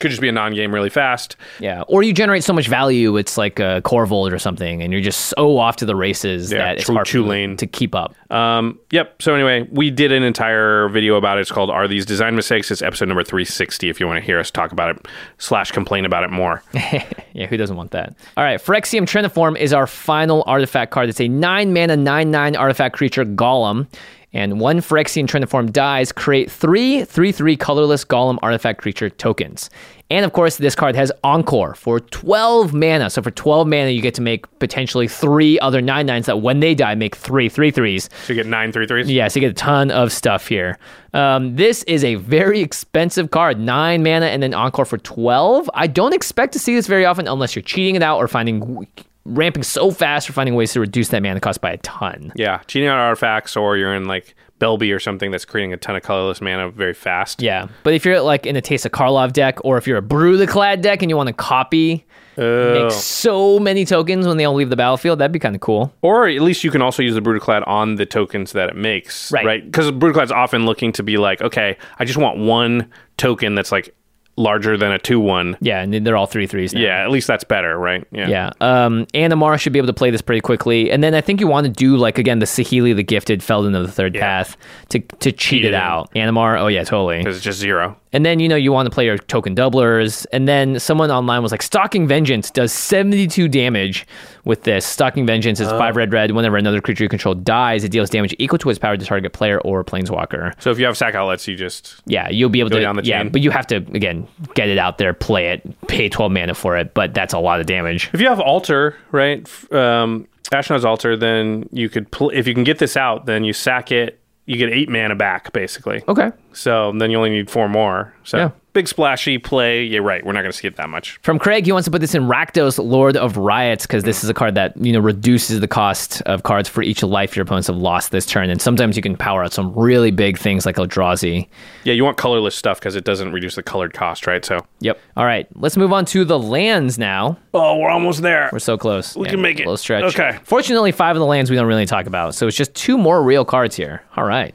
Could just be a non-game really fast. Yeah, or you generate so much value, it's like a Korvold or something, and you're just so off to the races Yeah, that it's true hard you Tulane. to keep up. Um, yep. So anyway, we did an entire video about it. It's called "Are These Design Mistakes?" It's episode number three sixty. If you want to hear us talk about it slash complain about it more. Yeah, who doesn't want that? All right, Phyrexian Triniform is our final artifact card. It's a 9 mana, 9 9 artifact creature, Golem. And one Phyrexian Triniform dies, create three 3 3 colorless Golem artifact creature tokens. And of course, this card has Encore for 12 mana. So for 12 mana, you get to make potentially three other 9 9s that when they die, make three 3 3s. So you get nine three threes. Yeah, so you get a ton of stuff here. Um, this is a very expensive card, nine mana and then encore for twelve. I don't expect to see this very often unless you're cheating it out or finding ramping so fast for finding ways to reduce that mana cost by a ton. Yeah, cheating out artifacts, or you're in like Belbe or something that's creating a ton of colorless mana very fast. Yeah, but if you're like in a Teysa Karlov deck, or if you're a Brudiclad deck and you want to copy, Oh. make so many tokens when they all leave the battlefield, that'd be kind of cool. Or at least you can also use the Brudiclad on the tokens that it makes. Right. Because Right. Because Brudiclad's often looking to be like, okay, I just want one token that's like larger than a two one. Yeah, and they're all three threes. Now. Yeah, at least that's better, right? Yeah. Yeah. Um, Animar should be able to play this pretty quickly. And then I think you want to do, like, again, the Saheeli the Gifted, Feldon of the Third Path to, to cheat it out. Animar, oh, yeah, totally. Because it's just zero. And then, you know, you want to play your token doublers. And then someone online was like, Stalking Vengeance does 72 damage with this. Stalking Vengeance is Oh. five red red. Whenever another creature you control dies, it deals damage equal to its power to target player or planeswalker. So if you have sack outlets, you just Yeah, you'll be able Go to. down the yeah, chain. but you have to, again, get it out there, play it, pay 12 mana for it. But that's a lot of damage. If you have altar, right? Um, Ashnod's altar, then you could pl- if you can get this out, then you sack it. You get eight mana back, basically. Okay. So then you only need four more. So Yeah. Big splashy play. You're right. We're not going to see it that much. From Craig, he wants to put this in Rakdos, Lord of Riots, because this mm. is a card that you know reduces the cost of cards for each life your opponents have lost this turn, and sometimes you can power out some really big things like Eldrazi. Yeah, you want colorless stuff because it doesn't reduce the colored cost, right? So Yep. All right, let's move on to the lands now. oh, we're almost there. We're so close. We can make it. Low stretch. Okay. Fortunately, five of the lands we don't really talk about, so it's just two more real cards here. All right.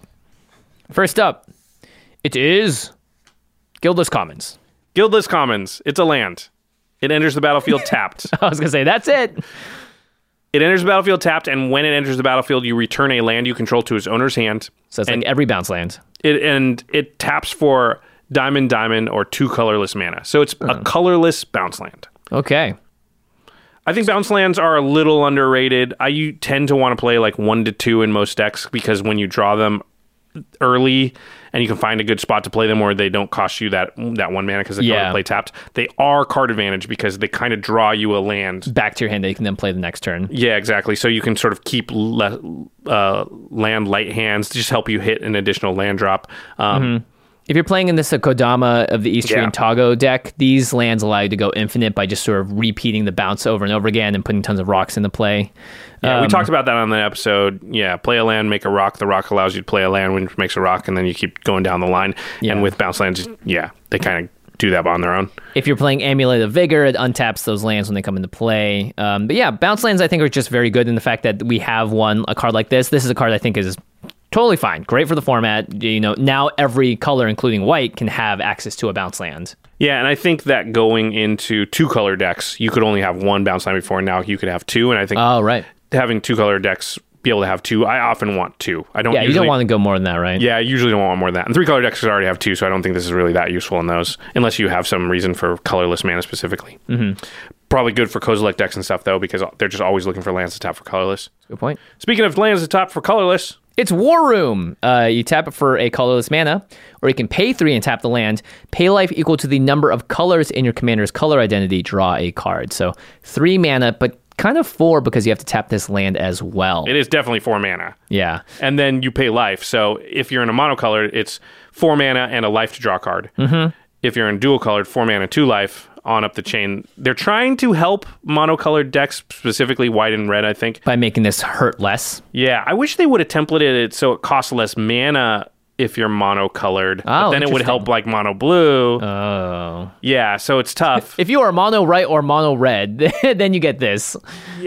First up, it is Guildless Commons. Guildless Commons. It's a land. It enters the battlefield tapped. I was gonna say that's it. It enters the battlefield tapped, and when it enters the battlefield, you return a land you control to its owner's hand. So it's And- like every bounce land. It and it taps for diamond, diamond, or two colorless mana. So it's a hmm. colorless bounce land. Okay. I think bounce lands are a little underrated. I you tend to want to play like one to two in most decks because when you draw them early and you can find a good spot to play them where they don't cost you that that one mana because they Yeah. play tapped, they are card advantage because they kind of draw you a land. Back to your hand that you can then play the next turn. Yeah, exactly. So you can sort of keep le- uh, land light hands to just help you hit an additional land drop. Um, If you're playing in this uh, Kodama of the Eastern Yeah. Tago deck, these lands allow you to go infinite by just sort of repeating the bounce over and over again and putting tons of rocks into play. Yeah, Um, we talked about that on the episode. Yeah, play a land, make a rock. The rock allows you to play a land, which makes a rock, and then you keep going down the line. Yeah. And with bounce lands, yeah, they kind of do that on their own. If you're playing Amulet of Vigor, it untaps those lands when they come into play. Um, but yeah, bounce lands I think are just very good in the fact that we have one a card like this. This is a card I think is Totally fine. Great for the format. You know, now every color, including white, can have access to a bounce land. Yeah, and I think that going into two color decks, you could only have one bounce land before. Now you could have two, and I think Oh, right. having two color decks, be able to have two. I often want two. I don't. Yeah, you don't want to go more than that, right? Yeah, I usually don't want more than that. And three color decks already have two, so I don't think this is really that useful in those, unless you have some reason for colorless mana specifically. Mm-hmm. Probably good for Kozilek decks and stuff though, because they're just always looking for lands to tap for colorless. Good point. Speaking of lands to tap for colorless, It's War Room. Uh, you tap it for a colorless mana, or you can pay three and tap the land. Pay life equal to the number of colors in your commander's color identity. Draw a card. So three mana, but kind of four because you have to tap this land as well. it is definitely four mana. yeah. and then you pay life. So if you're in a monocolor, it's four mana and a life to draw card. Mm-hmm. If you're in dual colored, four mana, two life on up the chain. They're trying to help monocolored decks, specifically white and red. I think. By making this hurt less. Yeah, I wish they would have templated it so it costs less mana if you're monocolored. but Oh, then it would help like mono blue. Oh. yeah, so it's tough. If you are mono white or mono red, then you get this.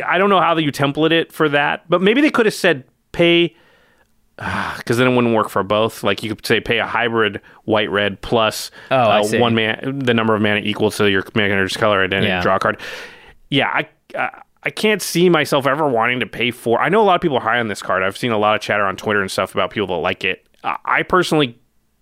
I don't know how you template it for that, but maybe they could have said pay because then it wouldn't work for both. Like you could say pay a hybrid white red plus Oh, uh, one man the number of mana equal to your commander's color identity Yeah. draw a card. Yeah, I, I I can't see myself ever wanting to pay for. I know a lot of people are high on this card. I've seen a lot of chatter on Twitter and stuff about people that like it. I I personally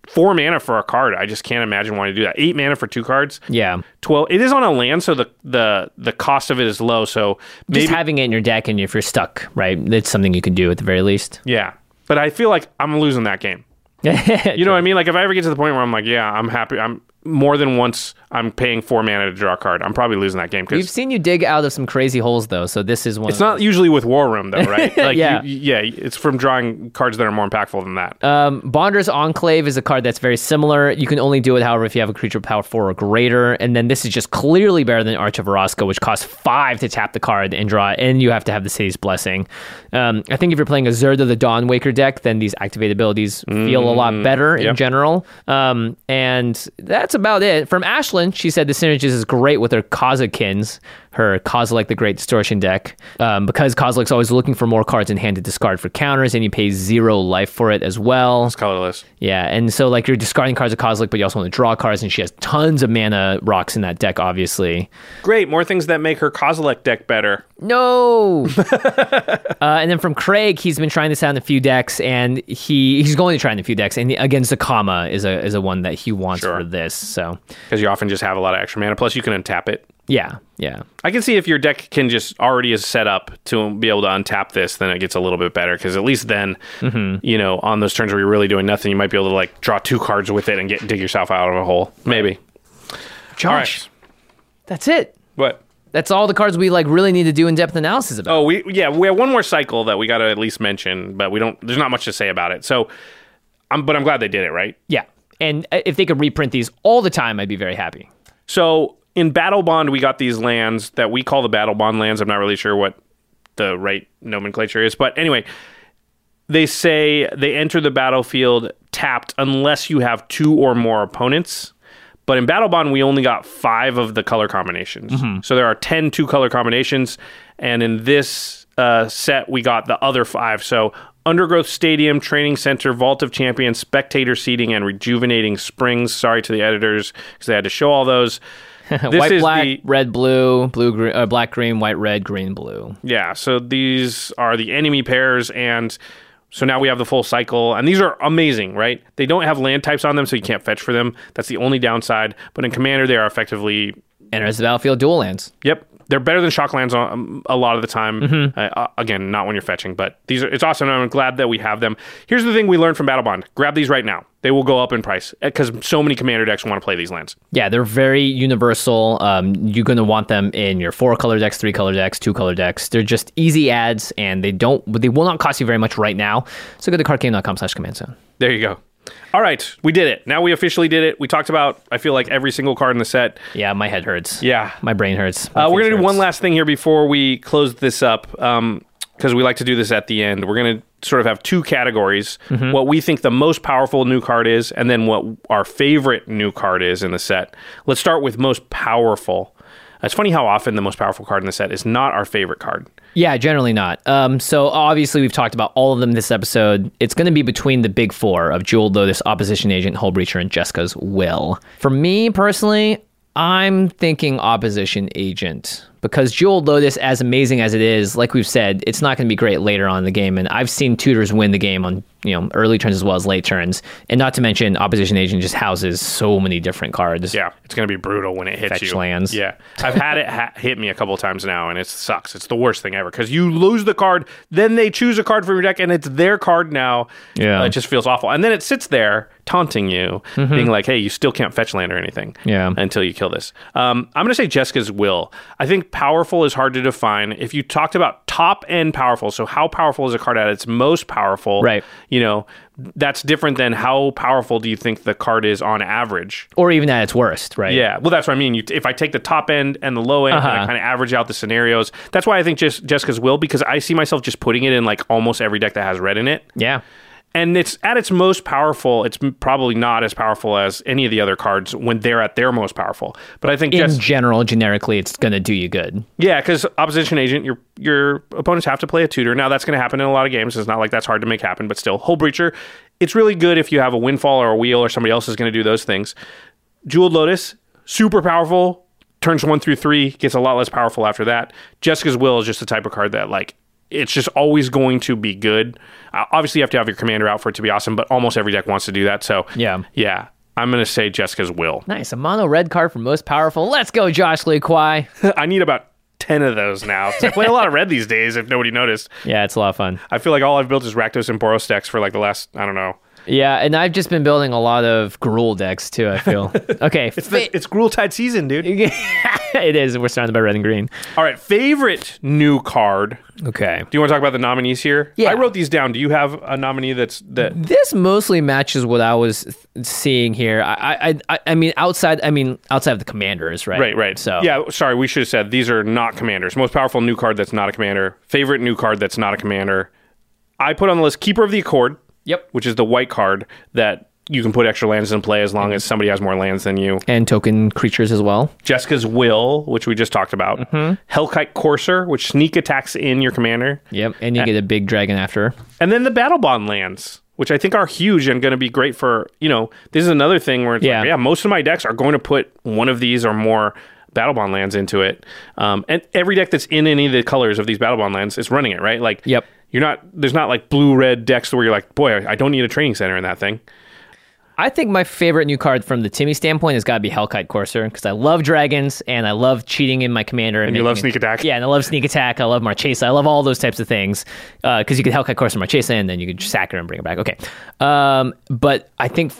four mana for a card. I just can't imagine wanting to do that. Eight mana for two cards. Yeah. 12 it is on a land so the the the cost of it is low so maybe Just having it in your deck, and if you're stuck, right, it's something you can do at the very least. Yeah. But I feel like I'm losing that game. You know what I mean? Like if I ever get to the point where I'm like, yeah, I'm happy. I'm more than once I'm paying four mana to draw a card. I'm probably losing that game Cause We've seen you dig out of some crazy holes, though. So this is one. it's not usually with War Room though, right? Like Yeah. you- yeah, it's from drawing cards that are more impactful than that. Um, Bonder's Enclave is a card that's very similar. You can only do it, however, if you have a creature power four or greater. And then this is just clearly better than Arch of Orazca, which costs five to tap the card and draw, it, and you have to have the city's blessing. Um, I think if you're playing a Zirda the Dawnwaker deck, then these activate abilities feel a lot better in general. Um, and that's about it. From Ashlyn, she said the synergies is great with her Kozakins, her Kozilek the Great Distortion deck, um, because Kozilek's always looking for more cards in hand to discard for counters, and you pay zero life for it as well. It's colorless. Yeah, and so like you're discarding cards of Kozilek, but you also want to draw cards, and she has tons of mana rocks in that deck, obviously. Great, more things that make her Kozilek deck better. No. uh, and then from Craig, he's been trying this out in a few decks, and he he's going to try in a few decks. And again, Zacama is a is a one that he wants Sure. for this. So Because you often just have a lot of extra mana. Plus, you can untap it. Yeah, yeah, I can see if your deck can just already is set up to be able to untap this, then it gets a little bit better. Because at least then, Mm-hmm. you know, on those turns where you're really doing nothing, you might be able to like draw two cards with it and get dig yourself out of a hole. Maybe. Josh, right. that's it. What? That's all the cards we like really need to do in depth analysis about. Oh, we yeah, we have one more cycle that we got to at least mention, but we don't. There's not much to say about it. So, I'm but I'm glad they did it right. Yeah, and uh, if they could reprint these all the time, I'd be very happy. So in Battlebond, we got these lands that we call the Battlebond lands. I'm not really sure what the right nomenclature is, but anyway, they say they enter the battlefield tapped unless you have two or more opponents. But in Battlebond, we only got five of the color combinations. So there are 10 two color combinations. And in this uh, set, we got the other five. So Undergrowth Stadium, Training Center, Vault of Champions, Spectator Seating, and Rejuvenating Springs. Sorry to the editors because they had to show all those. This white, is black, the- red, blue, blue, green, uh, black, green, white, red, green, blue. Yeah, so these are the enemy pairs, and so now we have the full cycle, and these are amazing, right? They don't have land types on them, so you can't fetch for them. That's the only downside. But in Commander, they are effectively, Enters the battlefield, dual lands. yep, they're better than shock lands on, um, a lot of the time. Mm-hmm. Uh, uh, again, not when you're fetching, but these are. It's awesome. I'm glad that we have them. Here's the thing we learned from Battlebond: grab these right now. They will go up in price because so many Commander decks want to play these lands. Yeah, they're very universal. Um, you're going to want them in your four color decks, three color decks, two color decks. They're just easy ads, and they don't. They will not cost you very much right now. So go to cardkingdom.com slash command zone. There you go. All right, we did it. Now we officially did it. We talked about, I feel like every single card in the set. Yeah, my head hurts. Yeah. my brain hurts. My Uh, we're going to do one last thing here before we close this up because we like to do this at the end. We're going to sort of have two categories what we think the most powerful new card is, and then what our favorite new card is in the set. Let's start with most powerful. It's funny how often the most powerful card in the set is not our favorite card. Yeah, generally not. Um, so obviously we've talked about all of them this episode. It's going to be between the big four of Jeweled Lotus, Opposition Agent, Hullbreacher, and Jeska's Will. For me personally, I'm thinking Opposition Agent because Jeweled Lotus, as amazing as it is, like we've said, it's not going to be great later on in the game. And I've seen tutors win the game on you know early turns as well as late turns. And not to mention, Opposition Agent just houses so many different cards. Yeah, it's going to be brutal when it hits Fetch you. lands. Yeah, I've had it ha- hit me a couple times now, and it sucks. It's the worst thing ever because you lose the card, then they choose a card from your deck, and it's their card now. Yeah. It just feels awful, and then it sits there taunting you, being like, "Hey, you still can't fetch land or anything." Mm-hmm. Yeah. until you kill this. Um, I'm going to say Jeska's Will. I think powerful is hard to define. If you talked about top end powerful, so how powerful is a card at its most powerful? Right. You know, that's different than how powerful do you think the card is on average. Or even at its worst, right? Yeah, well, that's what I mean. You, if I take the top end and the low end and I Uh-huh. kind of average out the scenarios, that's why I think just Jeska's Will because I see myself just putting it in like almost every deck that has red in it, Yeah. And it's at its most powerful. It's probably not as powerful as any of the other cards when they're at their most powerful. But I think In just general, generically, it's going to do you good. yeah, because opposition agent, your your opponents have to play a tutor. Now that's going to happen in a lot of games. It's not like that's hard to make happen, but still, Hullbreacher, it's really good if you have a windfall or a wheel or somebody else is going to do those things. Jeweled Lotus, super powerful. Turns one through three, gets a lot less powerful after that. Jeska's Will is just the type of card that like it's just always going to be good. Uh, obviously, you have to have your commander out for it to be awesome, but almost every deck wants to do that. So Yeah. yeah, I'm going to say Jeska's Will. Nice. A mono red card for most powerful. Let's go, Josh Lee Kwai. I need about ten of those now. I play a lot of red these days. If nobody noticed. yeah, it's a lot of fun. I feel like all I've built is Rakdos and Boros decks for like the last, I don't know. Yeah, and I've just been building a lot of Gruul decks too, I feel. Okay. It's, the, it's Gruul Tide season, dude. it is. We're starting by red and green. All right, favorite new card. Okay. Do you want to talk about the nominees here? Yeah. I wrote these down. Do you have a nominee that's that? This mostly matches what I was th- seeing here. I, I, I, I mean, outside. I mean, outside of the commanders, right? Right, right. So yeah, sorry, we should have said these are not commanders. Most powerful new card that's not a commander. Favorite new card that's not a commander. I put on the list Keeper of the Accord. Yep. Which is the white card that you can put extra lands in play as long as somebody has more lands than you. And token creatures as well. Jeska's Will, which we just talked about. Mm-hmm. Hellkite Courser, which sneak attacks in your commander. Yep. And you get a big dragon after. And then the Battlebond lands, which I think are huge and going to be great for, you know, this is another thing where it's Yeah. like, yeah, most of my decks are going to put one of these or more Battlebond lands into it. Um, and every deck that's in any of the colors of these Battlebond lands is running it, right? Like, Yep. You're not, there's not like blue red decks where you're like, boy, I don't need a training center in that thing. I think my favorite new card from the Timmy standpoint has got to be Hellkite Courser because I love dragons and I love cheating in my commander. And, you making love sneak attack? Yeah, and I love sneak attack. I love Marchesa. I love all those types of things because you could Hellkite Courser Marchesa and then you could sack her and bring her back. Okay. Um, but I think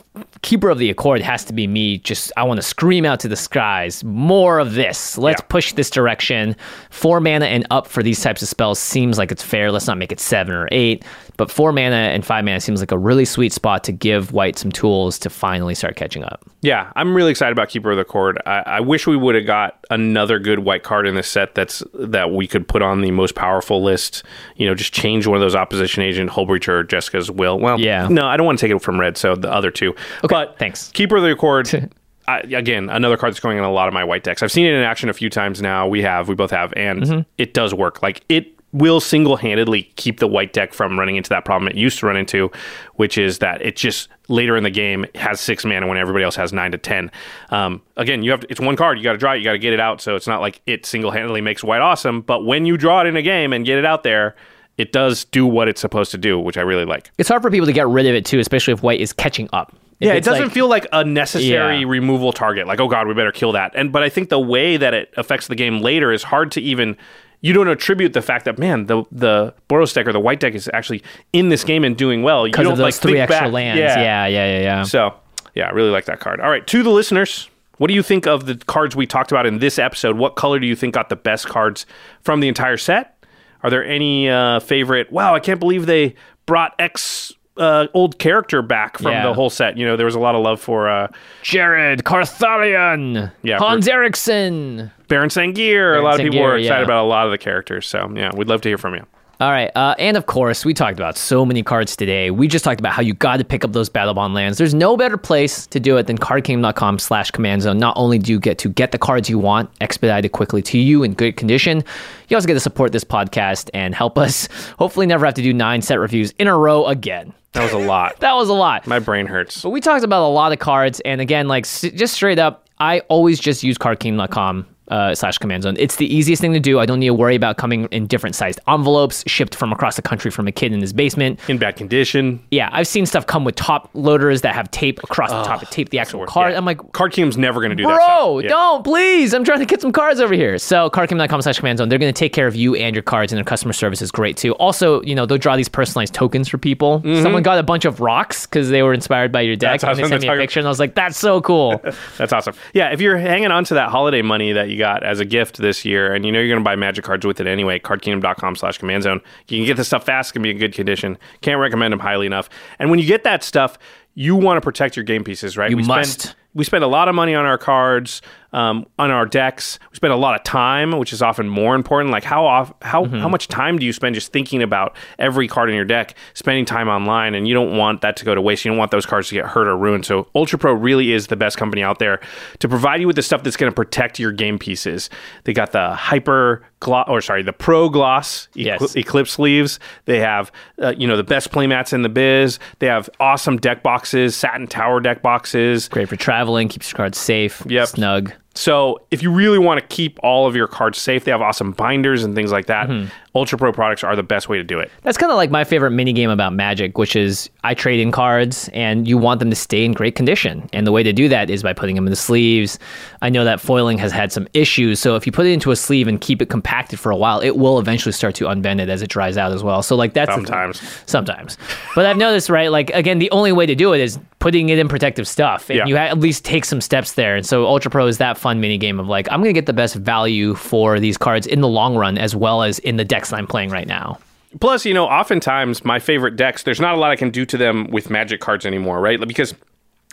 Keeper of the Accord has to be me. Just, I want to scream out to the skies more of this. Let's Yeah. push this direction. Four mana and up for these types of spells seems like it's fair. Let's not make it seven or eight. But four mana and five mana seems like a really sweet spot to give White some tools to finally start catching up. Yeah, I'm really excited about Keeper of the Accord. I, I wish we would have got another good white card in this set that's that we could put on the most powerful list. You know, just change one of those opposition agent, Hullbreacher, or Jeska's Will. Well, Yeah. No, I don't want to take it from red, so the other two. Okay, but thanks. Keeper of the Accord. I, again, another card that's going in a lot of my white decks. I've seen it in action a few times now. We have, we both have, and Mm-hmm. it does work. Like it will single-handedly keep the white deck from running into that problem it used to run into, which is that it just later in the game has six mana when everybody else has nine to ten. Um, again, you have it's one card. You got to draw it. You got to get it out. So it's not like it single-handedly makes white awesome. But when you draw it in a game and get it out there, it does do what it's supposed to do, which I really like. It's hard for people to get rid of it too, especially if White is catching up. If Yeah, it doesn't like- feel like a necessary Yeah. removal target. Like, oh god, we better kill that. And but I think the way that it affects the game later is hard to even. You don't attribute the fact that man, the the Boros deck or the white deck is actually in this game and doing well. You because of those like three extra back. lands. Yeah, yeah, yeah, yeah. So yeah, I really like that card. All right, to the listeners, what do you think of the cards we talked about in this episode? What color do you think got the best cards from the entire set? Are there any uh, favorite? Wow, I can't believe they brought X uh, old character back from Yeah. the whole set. You know, there was a lot of love for uh, Jared Carthalion, Yeah, Hans Eriksson. Baron Sengir. a lot of people were excited yeah. about a lot of the characters. So yeah, we'd love to hear from you. All right. Uh, and of course, we talked about so many cards today. We just talked about how you got to pick up those Battlebond lands. There's no better place to do it than cardkingdom.com slash command zone. Not only do you get to get the cards you want expedited quickly to you in good condition, you also get to support this podcast and help us hopefully never have to do nine set reviews in a row again. That was a lot. That was a lot. My brain hurts. But we talked about a lot of cards, and again, like s- just straight up, I always just use cardkingdom.com uh, slash command zone. It's the easiest thing to do. I don't need to worry about coming in different sized envelopes shipped from across the country from a kid in his basement. In bad condition. Yeah, I've seen stuff come with top loaders that have tape across the top to tape the actual card. Yeah. I'm like, Card Kingdom's never going to do that. Bro, stuff. Yeah. don't please. I'm trying to get some cards over here. So cardkingdom.com slash command zone. They're going to take care of you and your cards, and their customer service is great too. Also, you know, they'll draw these personalized tokens for people. Someone got a bunch of rocks because they were inspired by your deck, Mm-hmm. That's and they awesome. sent me a picture, and I was like, that's so cool. That's awesome. Yeah, if you're hanging on to that holiday money that you got as a gift this year, and you know you're going to buy magic cards with it anyway, cardkingdom.com slash command zone. You can get this stuff fast, going to be in good condition. Can't recommend them highly enough. And when you get that stuff, you want to protect your game pieces, right? You we must. Spend, we spend a lot of money on our cards, um, on our decks. We spend a lot of time, which is often more important. Like how off, how Mm-hmm. how much time do you spend just thinking about every card in your deck? Spending time online, and you don't want that to go to waste. You don't want those cards to get hurt or ruined. So Ultra Pro really is the best company out there to provide you with the stuff that's going to protect your game pieces. They got the Hyper Gloss, or sorry, the Pro Gloss Equi- Yes. Eclipse sleeves. They have uh, you know the best playmats in the biz. They have awesome deck boxes, satin tower deck boxes. great for traveling, keeps your cards safe, Yep. snug. So if you really want to keep all of your cards safe, they have awesome binders and things like that. Mm-hmm. Ultra Pro products are the best way to do it. That's kind of like my favorite mini game about Magic, which is I trade in cards and you want them to stay in great condition. And the way to do that is by putting them in the sleeves. I know that foiling has had some issues. So if you put it into a sleeve and keep it compacted for a while, it will eventually start to unbend it as it dries out as well. So like that's Sometimes. sometimes. But I've noticed, right? Like again, the only way to do it is putting it in protective stuff, and Yeah. you ha- at least take some steps there. And so Ultra Pro is that fun mini game of like I'm going to get the best value for these cards in the long run, as well as in the decks I'm playing right now. Plus, you know, oftentimes my favorite decks, there's not a lot I can do to them with magic cards anymore, right? Because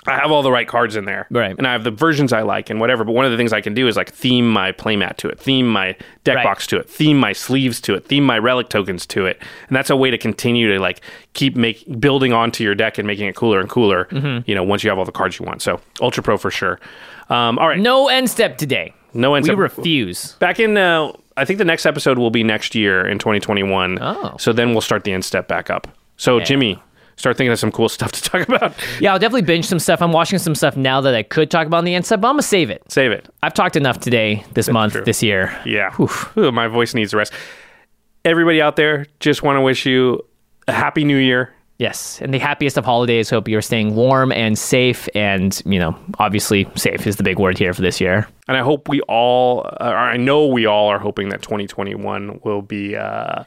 I have all the right cards in there. Right. And I have the versions I like and whatever. But one of the things I can do is like theme my playmat to it, theme my deck Right. box to it, theme my sleeves to it, theme my relic tokens to it. And that's a way to continue to like keep make building onto your deck and making it cooler and cooler, Mm-hmm. you know, once you have all the cards you want. So Ultra Pro for sure. Um, all right. No end step today. No end We step. We refuse. Back in, uh, I think the next episode will be next year in 2021. Oh. So then we'll start the end step back up. So, Jimmy, start thinking of some cool stuff to talk about. Yeah, I'll definitely binge some stuff. I'm watching some stuff now that I could talk about in the end step, but I'm gonna save it. Save it. I've talked enough today, this month, true. this year. Yeah. Ooh, my voice needs a rest. Everybody out there, just want to wish you a happy new year. Yes, and the happiest of holidays. Hope you're staying warm and safe, and you know, obviously, safe is the big word here for this year. And I hope we all, uh, or I know we all are hoping that 2021 will be. Uh,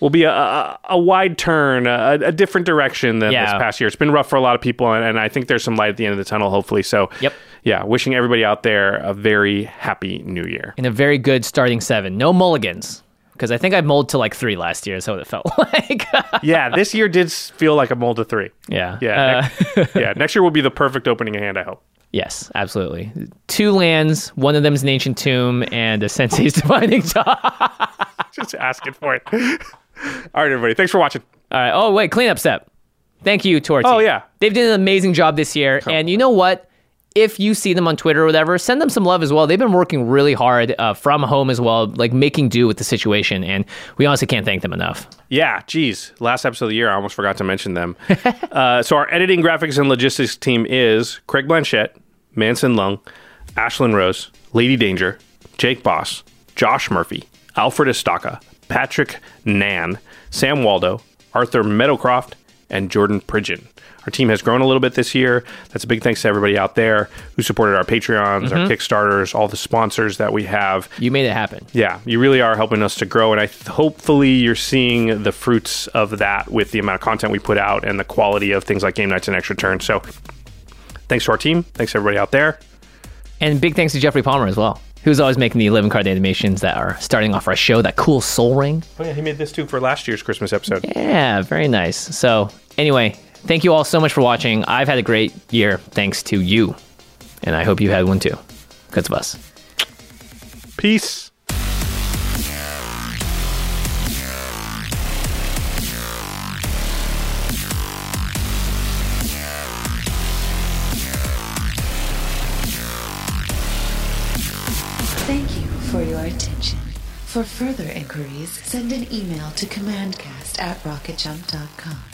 Will be a, a, a wide turn, a, a different direction than this past year. It's been rough for a lot of people, and, and I think there's some light at the end of the tunnel, hopefully. So, Yep. yeah, wishing everybody out there a very happy new year. And a very good starting seven. No mulligans, because I think I mulled to like three last year. Is what it felt like. yeah, this year did feel like a mold of three. yeah. Yeah, Uh, next, yeah. Next year will be the perfect opening hand. I hope. yes, absolutely. Two lands. One of them is an ancient tomb, and a sensei's divining top. Just asking for it. All right, everybody. Thanks for watching. All right. Oh, wait, cleanup step. Thank you to Oh, yeah. They've done an amazing job this year. And you know what? If you see them on Twitter or whatever, send them some love as well. They've been working really hard uh, from home as well, like making do with the situation. And we honestly can't thank them enough. Yeah, geez. Last episode of the year, I almost forgot to mention them. uh, so our editing, graphics, and logistics team is Craig Blanchett, Manson Lung, Ashlyn Rose, Lady Danger, Jake Boss, Josh Murphy, Alfred Estaca, Patrick Nan, Sam Waldo, Arthur Meadowcroft, and Jordan Pridgeon. Our team has grown a little bit this year. That's a big thanks to everybody out there who supported our Patreons, our mm-hmm. Kickstarters, all the sponsors that we have. You made it happen. Yeah, you really are helping us to grow, and I th- hopefully you're seeing the fruits of that with the amount of content we put out and the quality of things like game nights and extra turns. So, thanks to our team, thanks to everybody out there. And big thanks to Jeffrey Palmer as well, who's always making the 11 card animations that are starting off our show. That cool Sol Ring. Oh yeah, he made this too for last year's Christmas episode. Yeah, very nice. So, anyway, Thank you all so much for watching. I've had a great year thanks to you. And I hope you had one too. Because of us. Peace. Thank you for your attention. For further inquiries, send an email to commandcast at rocketjump.com